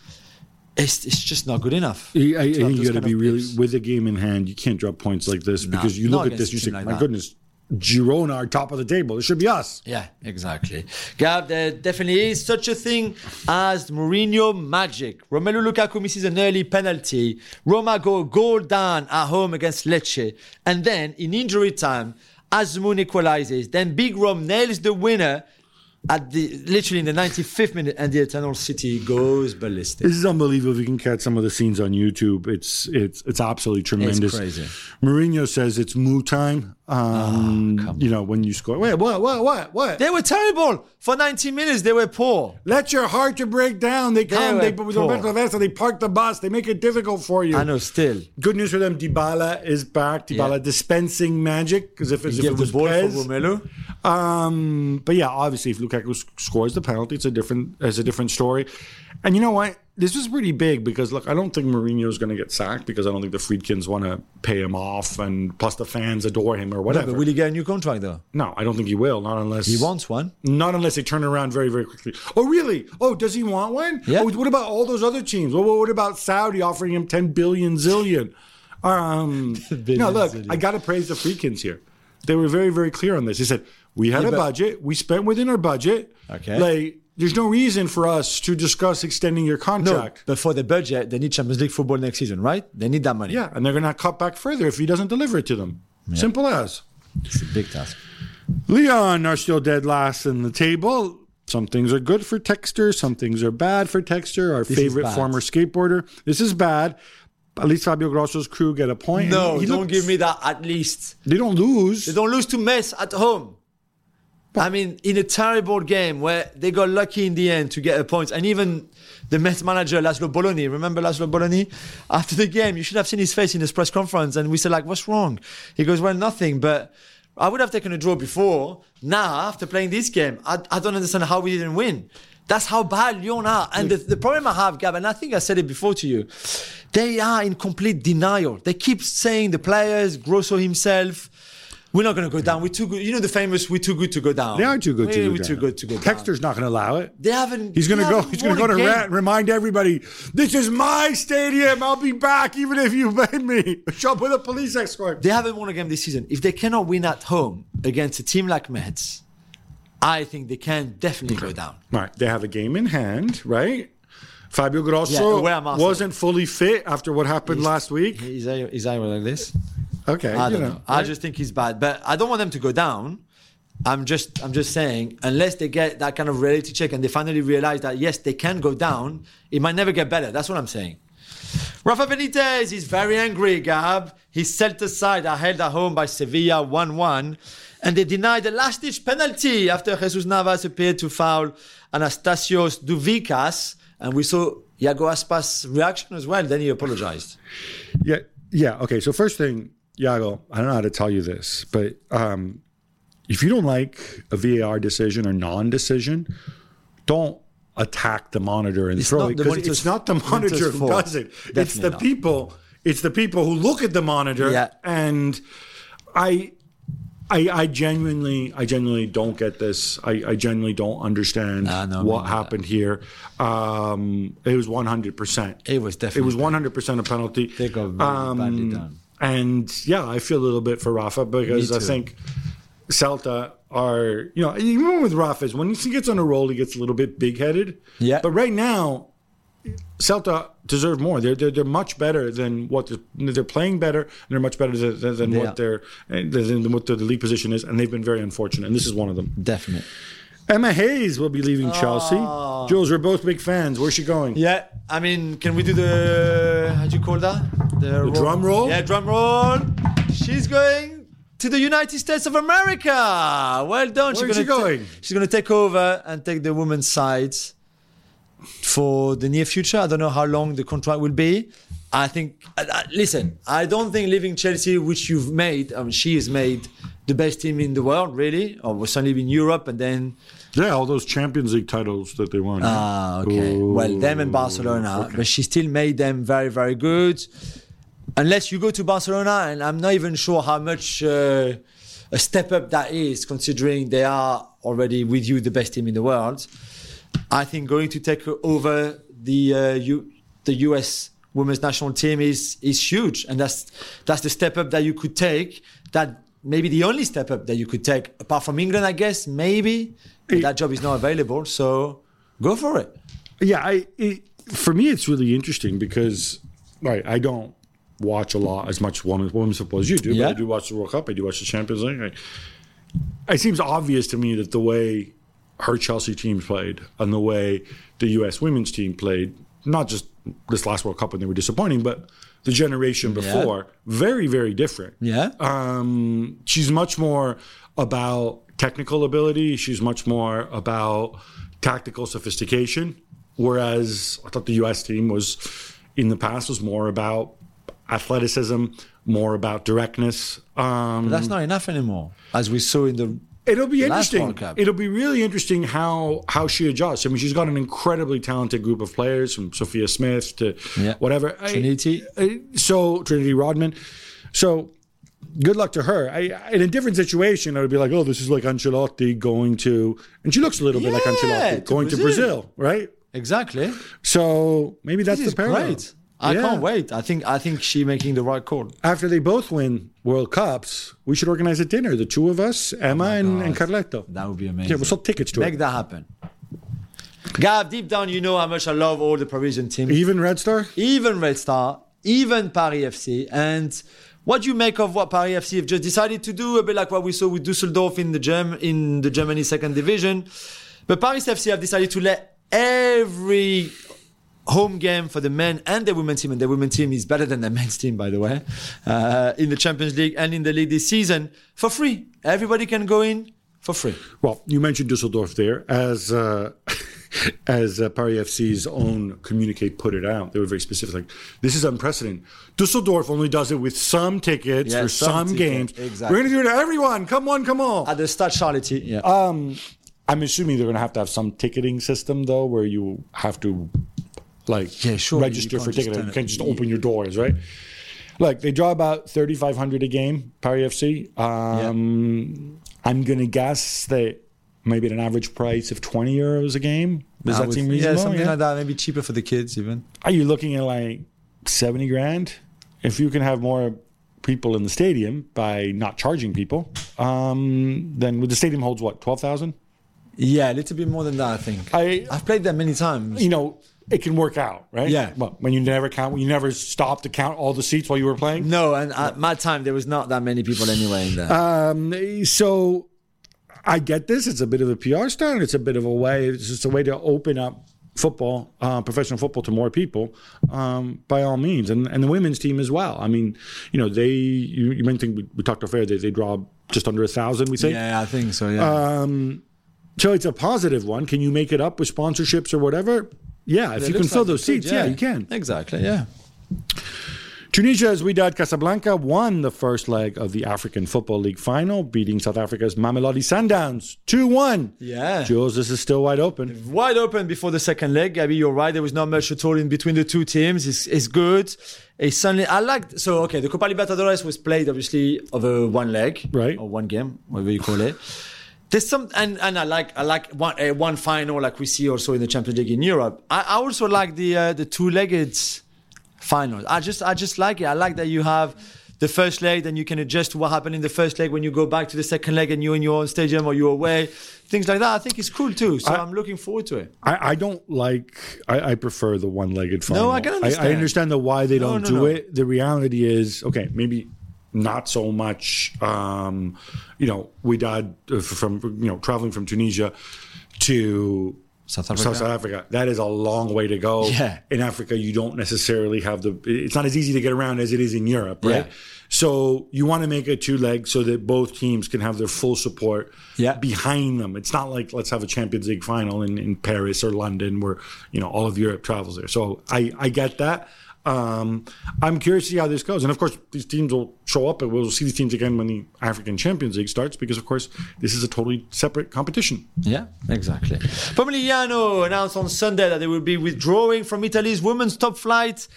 It's, it's just not good enough. I, I think you got to be really blips. with the game in hand. You can't drop points like this because you look at this, you a say, like "My that." goodness, Girona are top of the table. It should be us. Yeah, exactly. Gab, there definitely is such a thing as Mourinho magic. Romelu Lukaku misses an early penalty. Roma go goal down at home against Lecce. And then in injury time, Azmoun equalizes. Then Big Rom nails the winner at the literally in the 95th minute, and the Eternal City goes ballistic. This is unbelievable. If you can catch some of the scenes on YouTube, it's it's it's absolutely tremendous. it's crazy. Mourinho says it's moo time. Um, you know when you score. Wait, what? What? What? What? They were terrible for 90 minutes. They were poor. Let your heart to break down. They come. They. Roberto D'Aversa, they park the bus. They make it difficult for you. I know. Still, Good news for them. Dybala is back. Dybala Yeah. dispensing magic because if, as if it the was ball Pez. for Romelu. Um, but yeah, obviously, if Lukaku scores the penalty, it's a different, it's a different story. And you know what? This was pretty big because look, I don't think Mourinho is going to get sacked because I don't think the Friedkins want to pay him off, and plus the fans adore him or whatever. But will he get a new contract though? no, I don't think he will. Not unless He wants one. Not unless they turn around very, very quickly. Oh, really? Oh, does he want one? Yeah. Oh, what about all those other teams? Well, what about Saudi offering him ten billion zillion? Um, Billion no, look, zillion. I got to praise the Friedkins here. They were very, very clear on this. He said we had a budget, we spent within our budget. Okay. Like, there's no reason for us to discuss extending your contract. No, but for the budget, they need Champions League football next season, right? They need that money. Yeah, and they're going to cut back further if he doesn't deliver it to them. Simple as. It's a big task. Lyon are still dead last in the table. Some things are good for Textor, some things are bad for Textor, our is favorite former skateboarder. This is bad. At least Fabio Grosso's crew get a point. No, he don't looks- give me that at least. They don't lose. They don't lose to Metz at home. I mean, in a terrible game where they got lucky in the end to get a point, and even the Metz manager László Bölöni, remember László Bölöni? After the game, you should have seen his face in his press conference, and we said like, "What's wrong?" He goes, "Well, nothing." But I would have taken a draw before. Now, after playing this game, I, I don't understand how we didn't win. That's how bad Lyon are. And the, the problem I have, Gab, and I think I said it before to you, they are in complete denial. They keep saying the players, Grosso himself, we're not going to go down. We're too good. You know the famous "we're too good to go down." they are too good we, to go We're down. too good to go down. Textor's not going to allow it. They haven't. He's going to go. He's going to go to rant, remind everybody, "This is my stadium. I'll be back, even if you ban me." Show up with a police escort. They haven't won a game this season. If they cannot win at home against a team like Metz, I think they can definitely go down. Right. They have a game in hand, right? Fabio Grosso I? wasn't fully fit after what happened last week. Is I is like this? Okay. I don't know. I just think he's bad, but I don't want them to go down. I'm just I'm just saying unless they get that kind of reality check and they finally realize that yes they can go down, it might never get better. That's what I'm saying. Rafa Benitez is very angry, Gab. His Celta side are held at home by Sevilla 1-1 and they denied the last-ditch penalty after Jesus Navas appeared to foul Anastasios Douvikas and we saw Iago Aspas' reaction as well. Then he apologized. Yeah, yeah. Okay, so first thing, Iago, I don't know how to tell you this, but um, if you don't like a VAR decision or non-decision, don't attack the monitor and It's throw it because it's not the monitor who fault. does it. it's the not. people. It's the people who look at the monitor. Yeah. And I, I, I genuinely, I genuinely don't get this. I, I genuinely don't understand no, what happened here. Um, it was one hundred percent. It was definitely. It definitely was one hundred percent a penalty. They got very badly done. And yeah, I feel a little bit for Rafa because I think Celta are, you know, even with Rafa, is when he gets on a roll, he gets a little bit big headed. Yeah. But right now, Celta deserve more. They're, they're, they're much better than what they're, they're playing better, and they're much better than, than, than They what their than what the league position is, and they've been very unfortunate. And this is one of them. Definitely. Emma Hayes will be leaving Chelsea. Ah. Jules, we're both big fans. Where's she going? Yeah, I mean, can we do the how do you call that? The, roll? drum roll? Yeah, drum roll. She's going to the United States of America. Well done. Where's she ta- she's going to take over and take the women's side for the near future. I don't know how long the contract will be. I think. Listen, I don't think leaving Chelsea, which you've made, I mean, she has made the best team in the world, really, or certainly in Europe, and then Yeah, all those Champions League titles that they won. Ah, okay. Ooh. Well, them and Barcelona, but she still made them very, very good. Unless you go to Barcelona, and I'm not even sure how much uh, a step up that is, considering they are already with you the best team in the world. I think going to take over the uh, U- the US women's national team is is huge, and that's that's the step up that you could take. That maybe the only step up that you could take, apart from England, I guess, maybe. But that job is not available, so go for it. Yeah, I it, for me it's really interesting because right, I don't watch a lot as much women's women's football as you do, Yeah. but I do watch the World Cup, I do watch the Champions League. I, it seems obvious to me that the way her Chelsea team played and the way the US women's team played, not just this last World Cup when they were disappointing, but the generation before, very, very different. Yeah. Um, she's much more about technical ability. She's much more about tactical sophistication. Whereas I thought the U.S. team was, in the past, was more about athleticism, more about directness. Um, That's not enough anymore, as we saw in the. It'll be The last interesting. It'll be really interesting how how she adjusts. I mean, she's got an incredibly talented group of players, from Sophia Smith to Yeah. whatever. I- Trinity. I- so Trinity Rodman. So good luck to her. I, in a different situation, I would be like, oh, this is like Ancelotti going to, and she looks a little bit like Yeah, Ancelotti to going to Brazil. Brazil, right? Exactly. So maybe that's the parallel. great. I Yeah. can't wait. I think I think she making the right call. After they both win World Cups, we should organize a dinner. The two of us, oh Emma and, and Carletto. That would be amazing. Yeah, we'll sell tickets to Make it. Make that happen. Gab, deep down, you know how much I love all the Parisian teams, Even Red Star? even Red Star, even Paris FC. And what do you make of what Paris FC have just decided to do? A bit like what we saw with Dusseldorf in the in the Germany second division. But Paris FC have decided to let every home game for the men and the women's team, and the women's team is better than the men's team, by the way, uh, in the Champions League and in the league this season for free. Everybody can go in for free. Well, you mentioned Dusseldorf there. As uh, as uh, Paris FC's own communique put it out, they were very specific. Like, this is unprecedented. Dusseldorf only does it with some tickets Yeah, for some some, tickets, games. exactly. We're going to do it to everyone. Come on, come on. At the Stade Charléty, yeah. Um, I'm assuming they're going to have to have some ticketing system though, where you have to like Yeah, sure, register for just ticketing. turn You can't just open your doors, right? Like they draw about 3,500 a game, Paris FC. Um, I'm going to guess that maybe at an average price of 20 euros a game. Does I that would- seem Yeah, something Yeah. like that. Maybe cheaper for the kids, even. Are you looking at like 70 grand? If you can have more people in the stadium by not charging people, um, then the stadium holds what 12,000. Yeah, a little bit more than that, I think. I I've played there many times. you know, it can work out, right? Yeah. Well, when you never count, when you never stop to count all the seats while you were playing. No, and at my time, there was not that many people anyway in there. Um, so I get this. It's a bit of a PR stunt. It's a bit of a way. It's just a way to open up football, uh, professional football, to more people. Um, by all means, and and the women's team as well. I mean, you know, they you, you mentioned we, we talked off air. They, they draw just under a thousand. We say. yeah, I think so, yeah. Um, so it's a positive one. Can you make it up with sponsorships or whatever? Yeah, if It you can fill like those could, seats, yeah. you can. Exactly, yeah. Tunisia's Wydad Casablanca won the first leg of the African Football League final, beating South Africa's Mamelodi Sundowns 2 1. Yeah. Jules, this is still wide open. Wide open before the second leg. Gabby, you're right. There was not much at all in between the two teams. It's, it's good. It's suddenly, I like, so, okay, the Copa Libertadores was played obviously over one leg. Right. Or one game, whatever you call it. There's some, and, and I like, I like one, uh, one final like we see also in the Champions League in Europe. I, I also like the, uh, the two-legged finals. I just, I just like it. I like that you have the first leg, then you can adjust to what happened in the first leg when you go back to the second leg and you're in your own stadium or you're away. Things like that. I think it's cool too. So I, am looking forward to it. I, I don't like, I, I prefer the one legged final. No, I can understand. I, understand. understand the why they don't no, do no. it. The reality is, okay, maybe not so much, um, you know, we died from, you know, traveling from Tunisia to South South, South Africa. That is a long way to go. Yeah. In Africa, you don't necessarily have the. It's not as easy to get around as it is in Europe, right? Yeah. So you want to make it two legs so that both teams can have their full support Yeah. behind them. It's not like let's have a Champions League final in, in Paris or London where you know all of Europe travels there. So I I get that. Um, I'm curious to see how this goes, and of course these teams will show up, and we'll see these teams again when the African Champions League starts, because of course this is a totally separate competition. Yeah, exactly. Pomigliano announced on Sunday that they will be withdrawing from Italy's women's top flight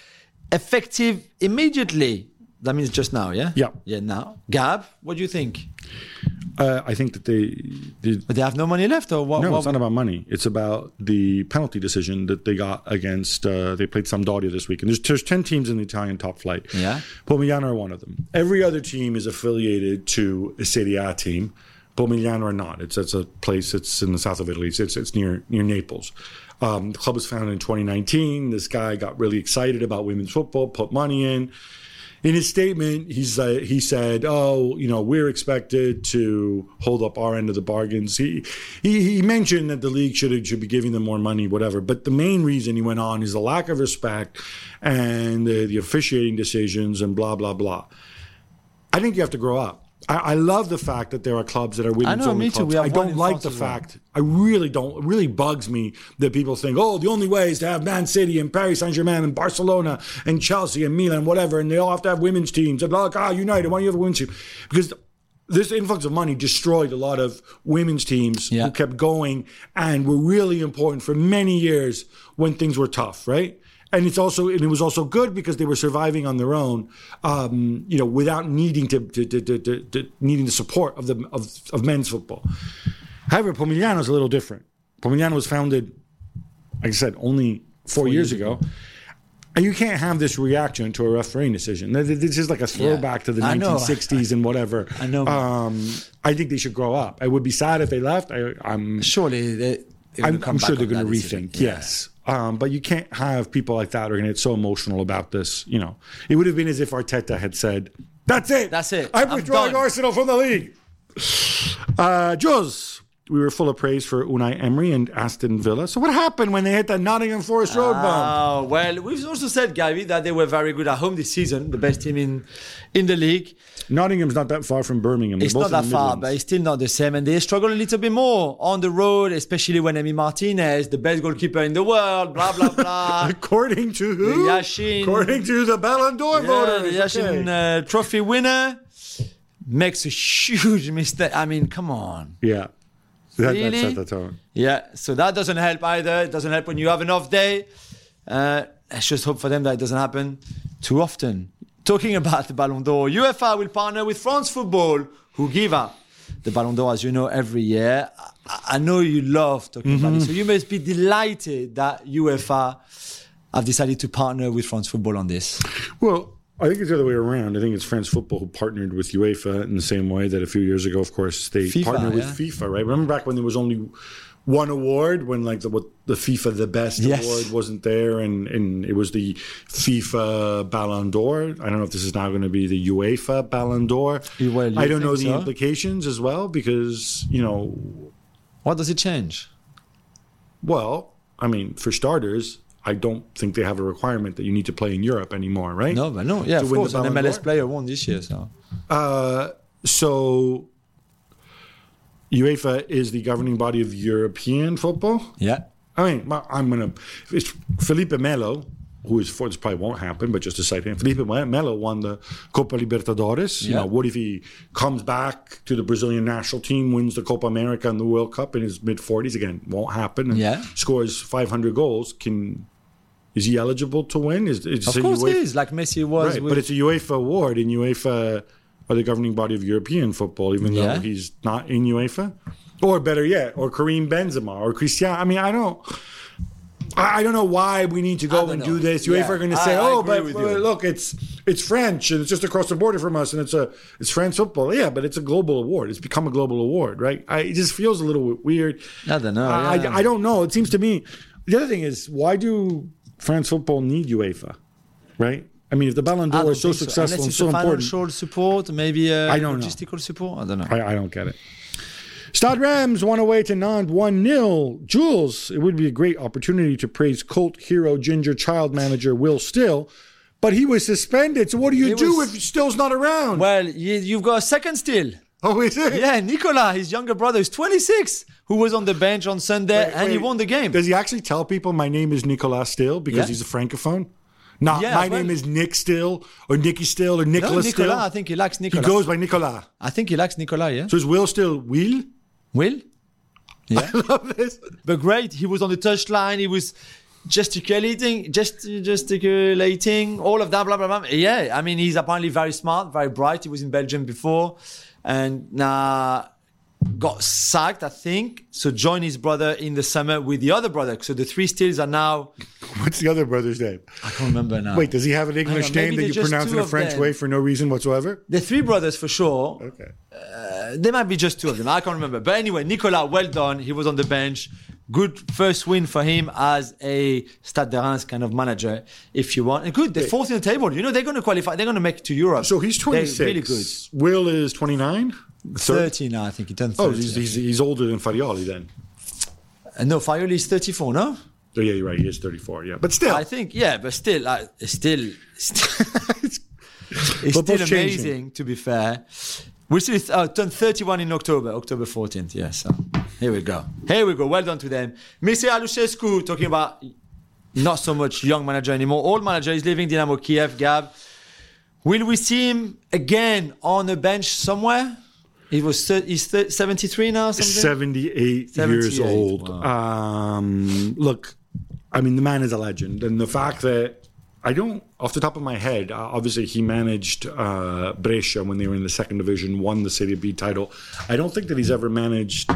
effective immediately. That means just now, yeah? Yeah. Yeah, now. Gab, what do you think? Uh, I think that they, they But they have no money left, or what? no, what it's not about money. It's about the penalty decision that they got against. Uh, they played Sampdoria this week, and there's, there's ten teams in the Italian top flight. Yeah. Pomigliano are one of them. Every other team is affiliated to a Serie A team. Pomigliano are not. It's it's a place that's in the south of Italy. It's it's, it's near near Naples. Um, the club was founded in 2019. This guy got really excited about women's football, put money in. In his statement, he's uh, he said, "Oh, you know, we're expected to hold up our end of the bargains." He he, he mentioned that the league should should be giving them more money, whatever. But the main reason he went on is the lack of respect and the, the officiating decisions and blah blah blah. I think you have to grow up. I, I love the fact that there are clubs that are women's know, only me too. clubs. Have I don't like the fact. I really don't. It really bugs me that people think, oh, the only way is to have Man City and Paris Saint Germain and Barcelona and Chelsea and Milan, whatever, and they all have to have women's teams. And like, ah, United, why don't you have a women's team? Because this influx of money destroyed a lot of women's teams Yeah. who kept going and were really important for many years when things were tough, right? And it's also and it was also good because they were surviving on their own, um, you know, without needing to, to, to, to, needing the support of the of, of men's football. However, Pomigliano is a little different. Pomigliano was founded, like I said, only four, years, ago. And you can't have this reaction to a refereeing decision. This is like a throwback to the I know. 1960s and whatever. I know. Um, I think they should grow up. I would be sad if they left. I, I'm Surely they. they're I'm, I'm sure they're going to rethink. Yeah. Yes. Um, but you can't have people like that who are going to get so emotional about this. You know, it would have been as if Arteta had said, "That's it. That's it. I'm I'm withdrawing done." Arsenal from the league." Uh, Jules, we were full of praise for Unai Emery and Aston Villa. So what happened when they hit that Nottingham Forest road bump? Oh well, we've also said, Gavi, that they were very good at home this season, the best team in in the league. Nottingham's not that far from Birmingham. They're It's not that far, but it's still not the same. And they struggle a little bit more on the road, especially when Emi Martinez, the best goalkeeper in the world, blah blah blah. According to who? Yashin. According to the Ballon d'Or yeah, voters. the Yashin Okay. uh, Trophy winner makes a huge mistake. I mean, come on. yeah. That, that Really? set the tone. Yeah, so that doesn't help either. It doesn't help when you have an off day. Uh, let's just hope for them that it doesn't happen too often. Talking about the Ballon d'Or, UEFA will partner with France Football, who give up the Ballon d'Or, as you know, every year. I, I know you love talking about it, so you must be delighted that UEFA have decided to partner with France Football on this. Well, I think it's the other way around. I think it's France Football who partnered with UEFA in the same way that a few years ago, of course, they FIFA, partnered with. FIFA, right? Remember back when there was only one award, when like the what the FIFA the best Yes. award wasn't there, and and it was the FIFA Ballon d'Or. I don't know if this is now going to be the UEFA Ballon d'Or. Well, I don't know the so? implications as well because you know, What does it change? well, I mean, for starters. I don't think they have a requirement that you need to play in Europe anymore, right? No, but no, yeah, To of course. An MLS player won this year, so. Uh, so UEFA is the governing body of European football. Yeah. I mean, I'm gonna. It's Felipe Melo, who is for this probably won't happen, but just to cite him, Felipe Melo won the Copa Libertadores. You know, what if he comes back to the Brazilian national team, wins the Copa America and the World Cup in his mid 40s? Again, won't happen. And Yeah. scores 500 goals. Can is he eligible to win? Is, is Of course UEFA it is, like Messi was Right, with but it's a UEFA award, and UEFA are the governing body of European football, even Yeah. though he's not in UEFA. Or better yet, or Karim Benzema, or Cristiano. I mean, I don't. I don't know why we need to go and know. do this. Yeah, UEFA are going to say, I "Oh, but look, it's it's French and it's just across the border from us, and it's a it's French football." Yeah, but it's a global award. It's become a global award, right? I, it just feels a little weird. I don't know, yeah. I, I don't know. It seems to me. The other thing is, why do France football need UEFA? Right? I mean, if the Ballon d'Or is so think successful and so important, financial support, maybe a I don't know. logistical support. I don't know. I, I don't get it. Stade Reims won away to Nantes 1 0. Jules, it would be a great opportunity to praise cult hero ginger child manager Will Still, but he was suspended. So what do you do was- if Still's not around? well, you, you've got a second still. oh, is it? Yeah, Nicola, his younger brother, is 26, who was on the bench on Sunday, and he won the game. Does he actually tell people my name is Nicolas Still because Yeah. he's a francophone? Not Yeah, my well- name is Nick Still or Nicky Still or no, Nicholas Nicola, Still. I think he likes Nicolas. he goes by Nicolas. I think he likes Nicolas, yeah. So is Will Still Will? Will? Yeah. I Love this. but great. He was on the touchline. He was gesticulating, gest- gesticulating, all of that, blah, blah, blah. Yeah, I mean, he's apparently very smart, very bright. He was in Belgium before. And now got sacked, I think. So joined his brother in the summer with the other brother. So the three stills are now. What's the other brother's name? I can't remember now. Wait, does he have an English name that you pronounce in a French them. way for no reason whatsoever? the three brothers for sure. Okay. Uh, there might be just two of them. I can't remember. But anyway, Nicolas, well done. He was on the bench. Good first win for him as a Stade de Reims kind of manager, if you want. And good, they're fourth in the table. You know, they're going to qualify. They're going to make it to Europe. So he's They're 26. really good. Will is 29? 30 now, I think. He turned 30. Oh, he's, he's, he's older than Farioli then. Uh, no, Farioli is 34, no? Oh, yeah, you're right. He is 34, yeah. But still. I think, yeah, but still, it's still, still it's still Football's changing. amazing, to be fair. We still uh, turned 31 in October, October 14th, yeah, so here we go. Here we go, well done to them. Mircea Lucescu, talking about not so much young manager anymore, old manager is leaving Dynamo Kiev, Gab. Will we see him again on a bench somewhere? He was he's thir- 73 now, something? 78, years 78, old. Um, look, I mean, the man is a legend. And the fact that I don't, off the top of my head, uh, obviously he managed uh, Brescia when they were in the second division, won the Serie B title. I don't think that he's ever managed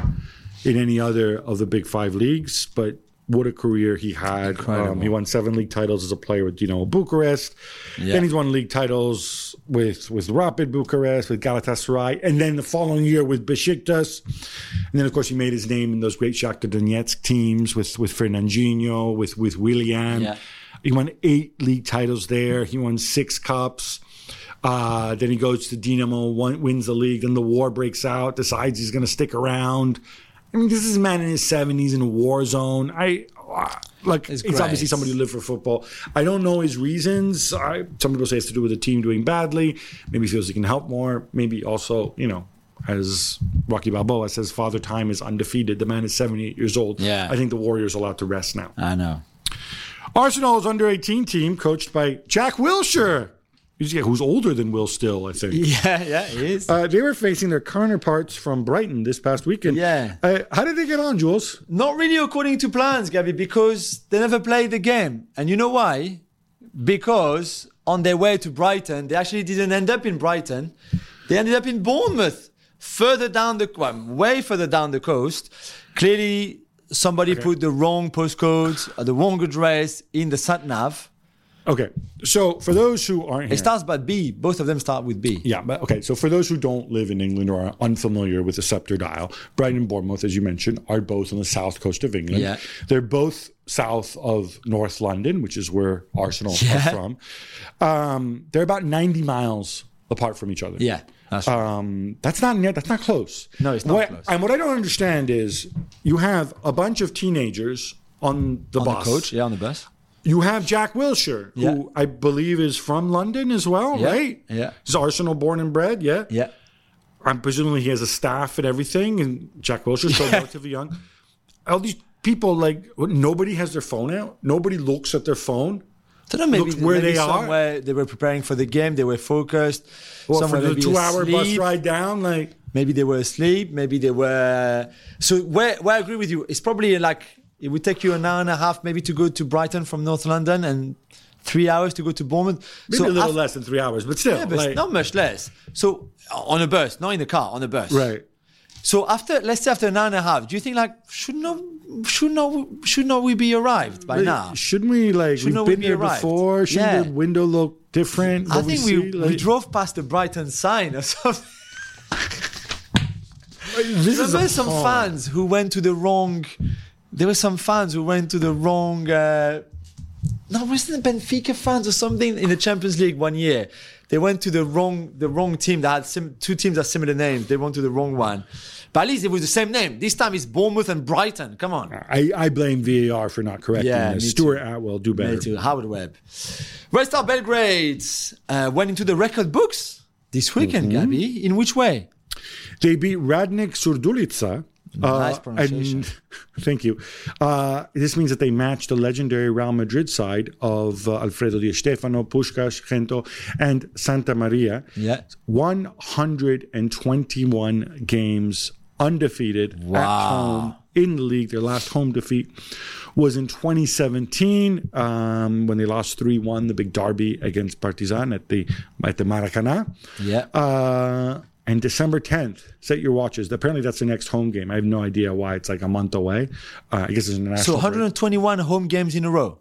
in any other of the big five leagues, but what a career he had. Um, he won seven league titles as a player with Dinamo Bucharest. Yeah. Then he's won league titles with, with Rapid Bucharest, with Galatasaray, and then the following year with Besiktas. And then, of course, he made his name in those great Shakhtar Donetsk teams with, with Fernandinho, with, with Willian. Yeah. He won eight league titles there. He won six cups. Uh, then he goes to Dinamo, won, wins the league. Then the war breaks out, decides he's going to stick around. I mean, this is a man in his 70s in a war zone. I uh, like It's he's obviously somebody who lived for football. I don't know his reasons. I, some people say it's to do with the team doing badly. Maybe he feels he can help more. Maybe also, you know, as Rocky Balboa says, Father Time is undefeated. The man is 78 years old. Yeah. I think the Warriors are allowed to rest now. I know. Arsenal's under 18 team, coached by Jack Who's who's older than Will still, I think. Yeah, yeah, he is. Uh, they were facing their counterparts from Brighton this past weekend. Yeah. Uh, how did they get on, Jules? Not really according to plans, Gabby, because they never played the game. And you know why? Because on their way to Brighton, they actually didn't end up in Brighton. They ended up in Bournemouth, further down the, well, way further down the coast. Clearly, somebody put the wrong postcode, or the wrong address in the sat nav. Okay, so for those who aren't here, It starts by B. Both of them start with B. yeah, but okay. So for those who don't live in England or are unfamiliar with the scepter dial, Brighton and Bournemouth, as you mentioned, are both on the south coast of England. Yeah. They're both south of North London, which is where Arsenal Yeah. are from. Um, they're about 90 miles apart from each other. Yeah, that's right. Um, that's not near, that's not close. No, it's not What- close. And what I don't understand is you have a bunch of teenagers on the on the bus. coach, yeah, on the bus. You have Jack Wilshere, Yeah. who I believe is from London as well, Yeah, right? yeah. He's Arsenal born and bred, yeah. Yeah. I'm presumably he has a staff and everything, and Jack Wilshere's still relatively young. All these people, like, nobody has their phone out. Nobody looks at their phone. I don't know, maybe, Looks where they are. they were preparing for the game, they were focused. Well, somewhere for the two-hour bus ride down, like, Maybe they were asleep. Maybe they were. So where, where I agree with you, it's probably like it would take you an hour and a half maybe to go to Brighton from North London and three hours to go to Bournemouth. maybe so a little af- less than three hours, but still, Yeah, but like, not much less. So uh, on a bus, not in the car, on a bus. right. So after, let's say after an hour and a half, do you think like should not should not should not we be arrived by now? Shouldn't we like Shouldn't we've we been be here arrived? before? Shouldn't Yeah. the window look different? I think we, we Like, drove past the Brighton sign or something. this is Remember some pond. fans who went to the wrong. There were some fans who went to the wrong. Uh, no, wasn't it Benfica fans or something in the Champions League one year? They went to the wrong the wrong team that had sim- two teams that similar names. They went to the wrong one, but at least it was the same name. This time it's Bournemouth and Brighton. Come on, I, I blame VAR for not correcting Yeah, this. Stuart Atwell do better. Me too. Howard Webb. Red Star Belgrade uh, went into the record books this weekend, Mm-hmm. Gabby. In which way? They beat Radnik Surdulica. Uh, Nice pronunciation. and thank you. Uh, this means that they match the legendary Real Madrid side of uh, Alfredo Di Stefano, Puskás, Gento, and Santa Maria. Yeah. 121 games undefeated at home in the league. Their last home defeat was in 2017 um, when they lost 3-1, the big derby against Partizan at the at the Maracanã. Yeah. Uh, and December 10th, set your watches. Apparently, that's the next home game. I have no idea why it's like a month away. Uh, I guess it's an international So national break 121 home games in a row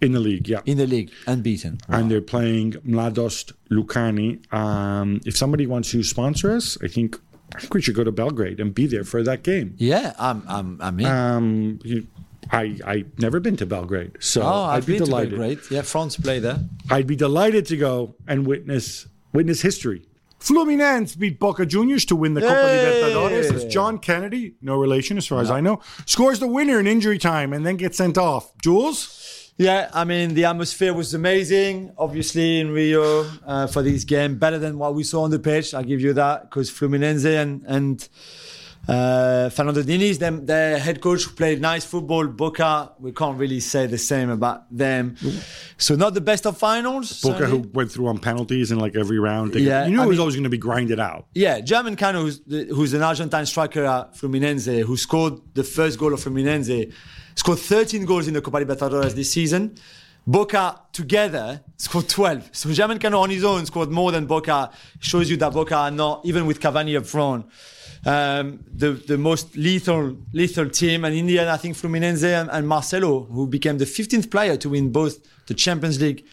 in the league. Yeah. in the league, unbeaten. and they're playing Mladost Lucani. Um, if somebody wants to sponsor us, I think I think we should go to Belgrade and be there for that game. Yeah, I'm, I'm, I'm in. Um, you, I I never been to Belgrade, so oh, I'd I've be delighted. Yeah, France play there. I'd be delighted to go and witness witness history. Fluminense beat Boca Juniors to win the Copa! Libertadores. As John Kennedy, no relation as far as I know, scores the winner in injury time and then gets sent off. Jules, Yeah, I mean the atmosphere was amazing. Obviously in Rio uh, for this game, better than what we saw on the pitch. I'll give you that because Fluminense and and uh, Fernando Diniz, them, their head coach, who played nice football. Boca, we can't really say the same about them. So not the best of finals. Boca, who went through on penalties in like every round. Yeah, you knew I it was mean- always going to be grinded out. Yeah, German Cano, who's, the, who's an Argentine striker at Fluminense, who scored the first goal of Fluminense, scored 13 goals in the Copa Libertadores this season. Boca together scored 12. So German Cano on his own scored more than Boca. Shows you that Boca are not, even with Cavani up front, um, the, the most lethal lethal team. And in the end, I think Fluminense and, and Marcelo, who became the 15th player to win both the Champions League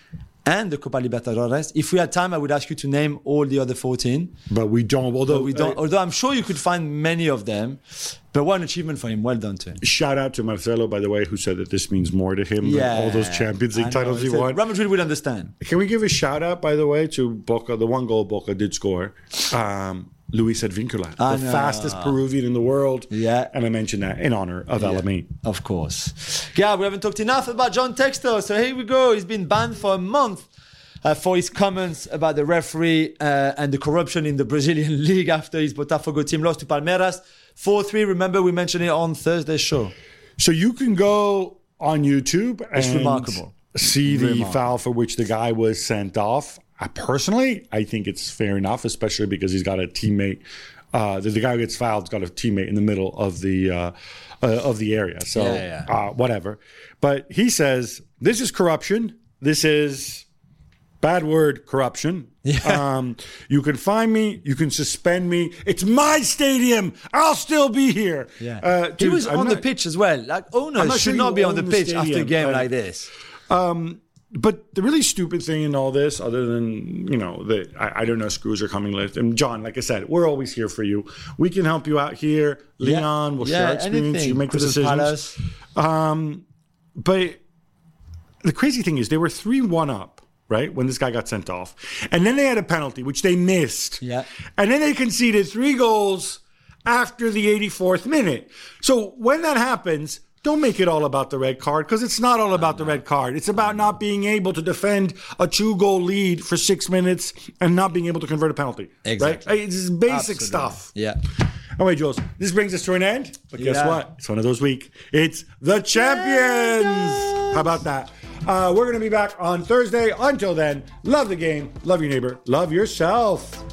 and the Copa Libertadores. If we had time, I would ask you to name all the other 14. But we don't. Although But we don't. Although I'm sure you could find many of them. But what an achievement for him. Well done to him. Shout out to Marcelo, by the way, who said that this means more to him than all those Champions League titles he won. Real Madrid would understand. Can we give a shout out, by the way, to Boca, the one goal Boca did score? Um, Luis Advincula, I the know. fastest Peruvian in the world. Yeah. And I mentioned that in honor of Alameen. Of course. Yeah, we haven't talked enough about John Textor. So here we go. He's been banned for a month. Uh, for his comments about the referee uh, and the corruption in the Brazilian league after his Botafogo team lost to Palmeiras 4-3. Remember, we mentioned it on Thursday's show. So you can go on YouTube and remarkable. see the Remarkable. foul for which the guy was sent off. I personally, I think it's fair enough, especially because he's got a teammate. Uh, the, the guy who gets fouled's got a teammate in the middle of the uh, uh, of the area. So Yeah, yeah. Uh, whatever. But he says this is corruption. This is bad word corruption. Um, you can find me. You can suspend me. It's my stadium. I'll still be here. Yeah. Uh, he was I'm on the pitch as well. Like owners not should sure not be on the the pitch after a game like- like this. But the really stupid thing in all this, other than you know that I, I don't know screws are coming left. And John, like I said, we're always here for you. We can help you out here. Lyon will share experience. You make the Crystal decisions. Palace. Um, but the crazy thing is, they were three one up. Right when this guy got sent off, and then they had a penalty which they missed. Yeah. and then they conceded three goals after the 84th minute. So when that happens, don't make it all about the red card because it's not all about the red card. It's about not being able to defend a two goal lead for six minutes and not being able to convert a penalty. Exactly. Right? It's basic Absolutely. stuff. Yeah. All right, Jules, this brings us to an end. But guess Yeah. what? It's one of those week. It's the champions. How about that? Uh, we're going to be back on Thursday. Until then, love the game, love your neighbor, love yourself.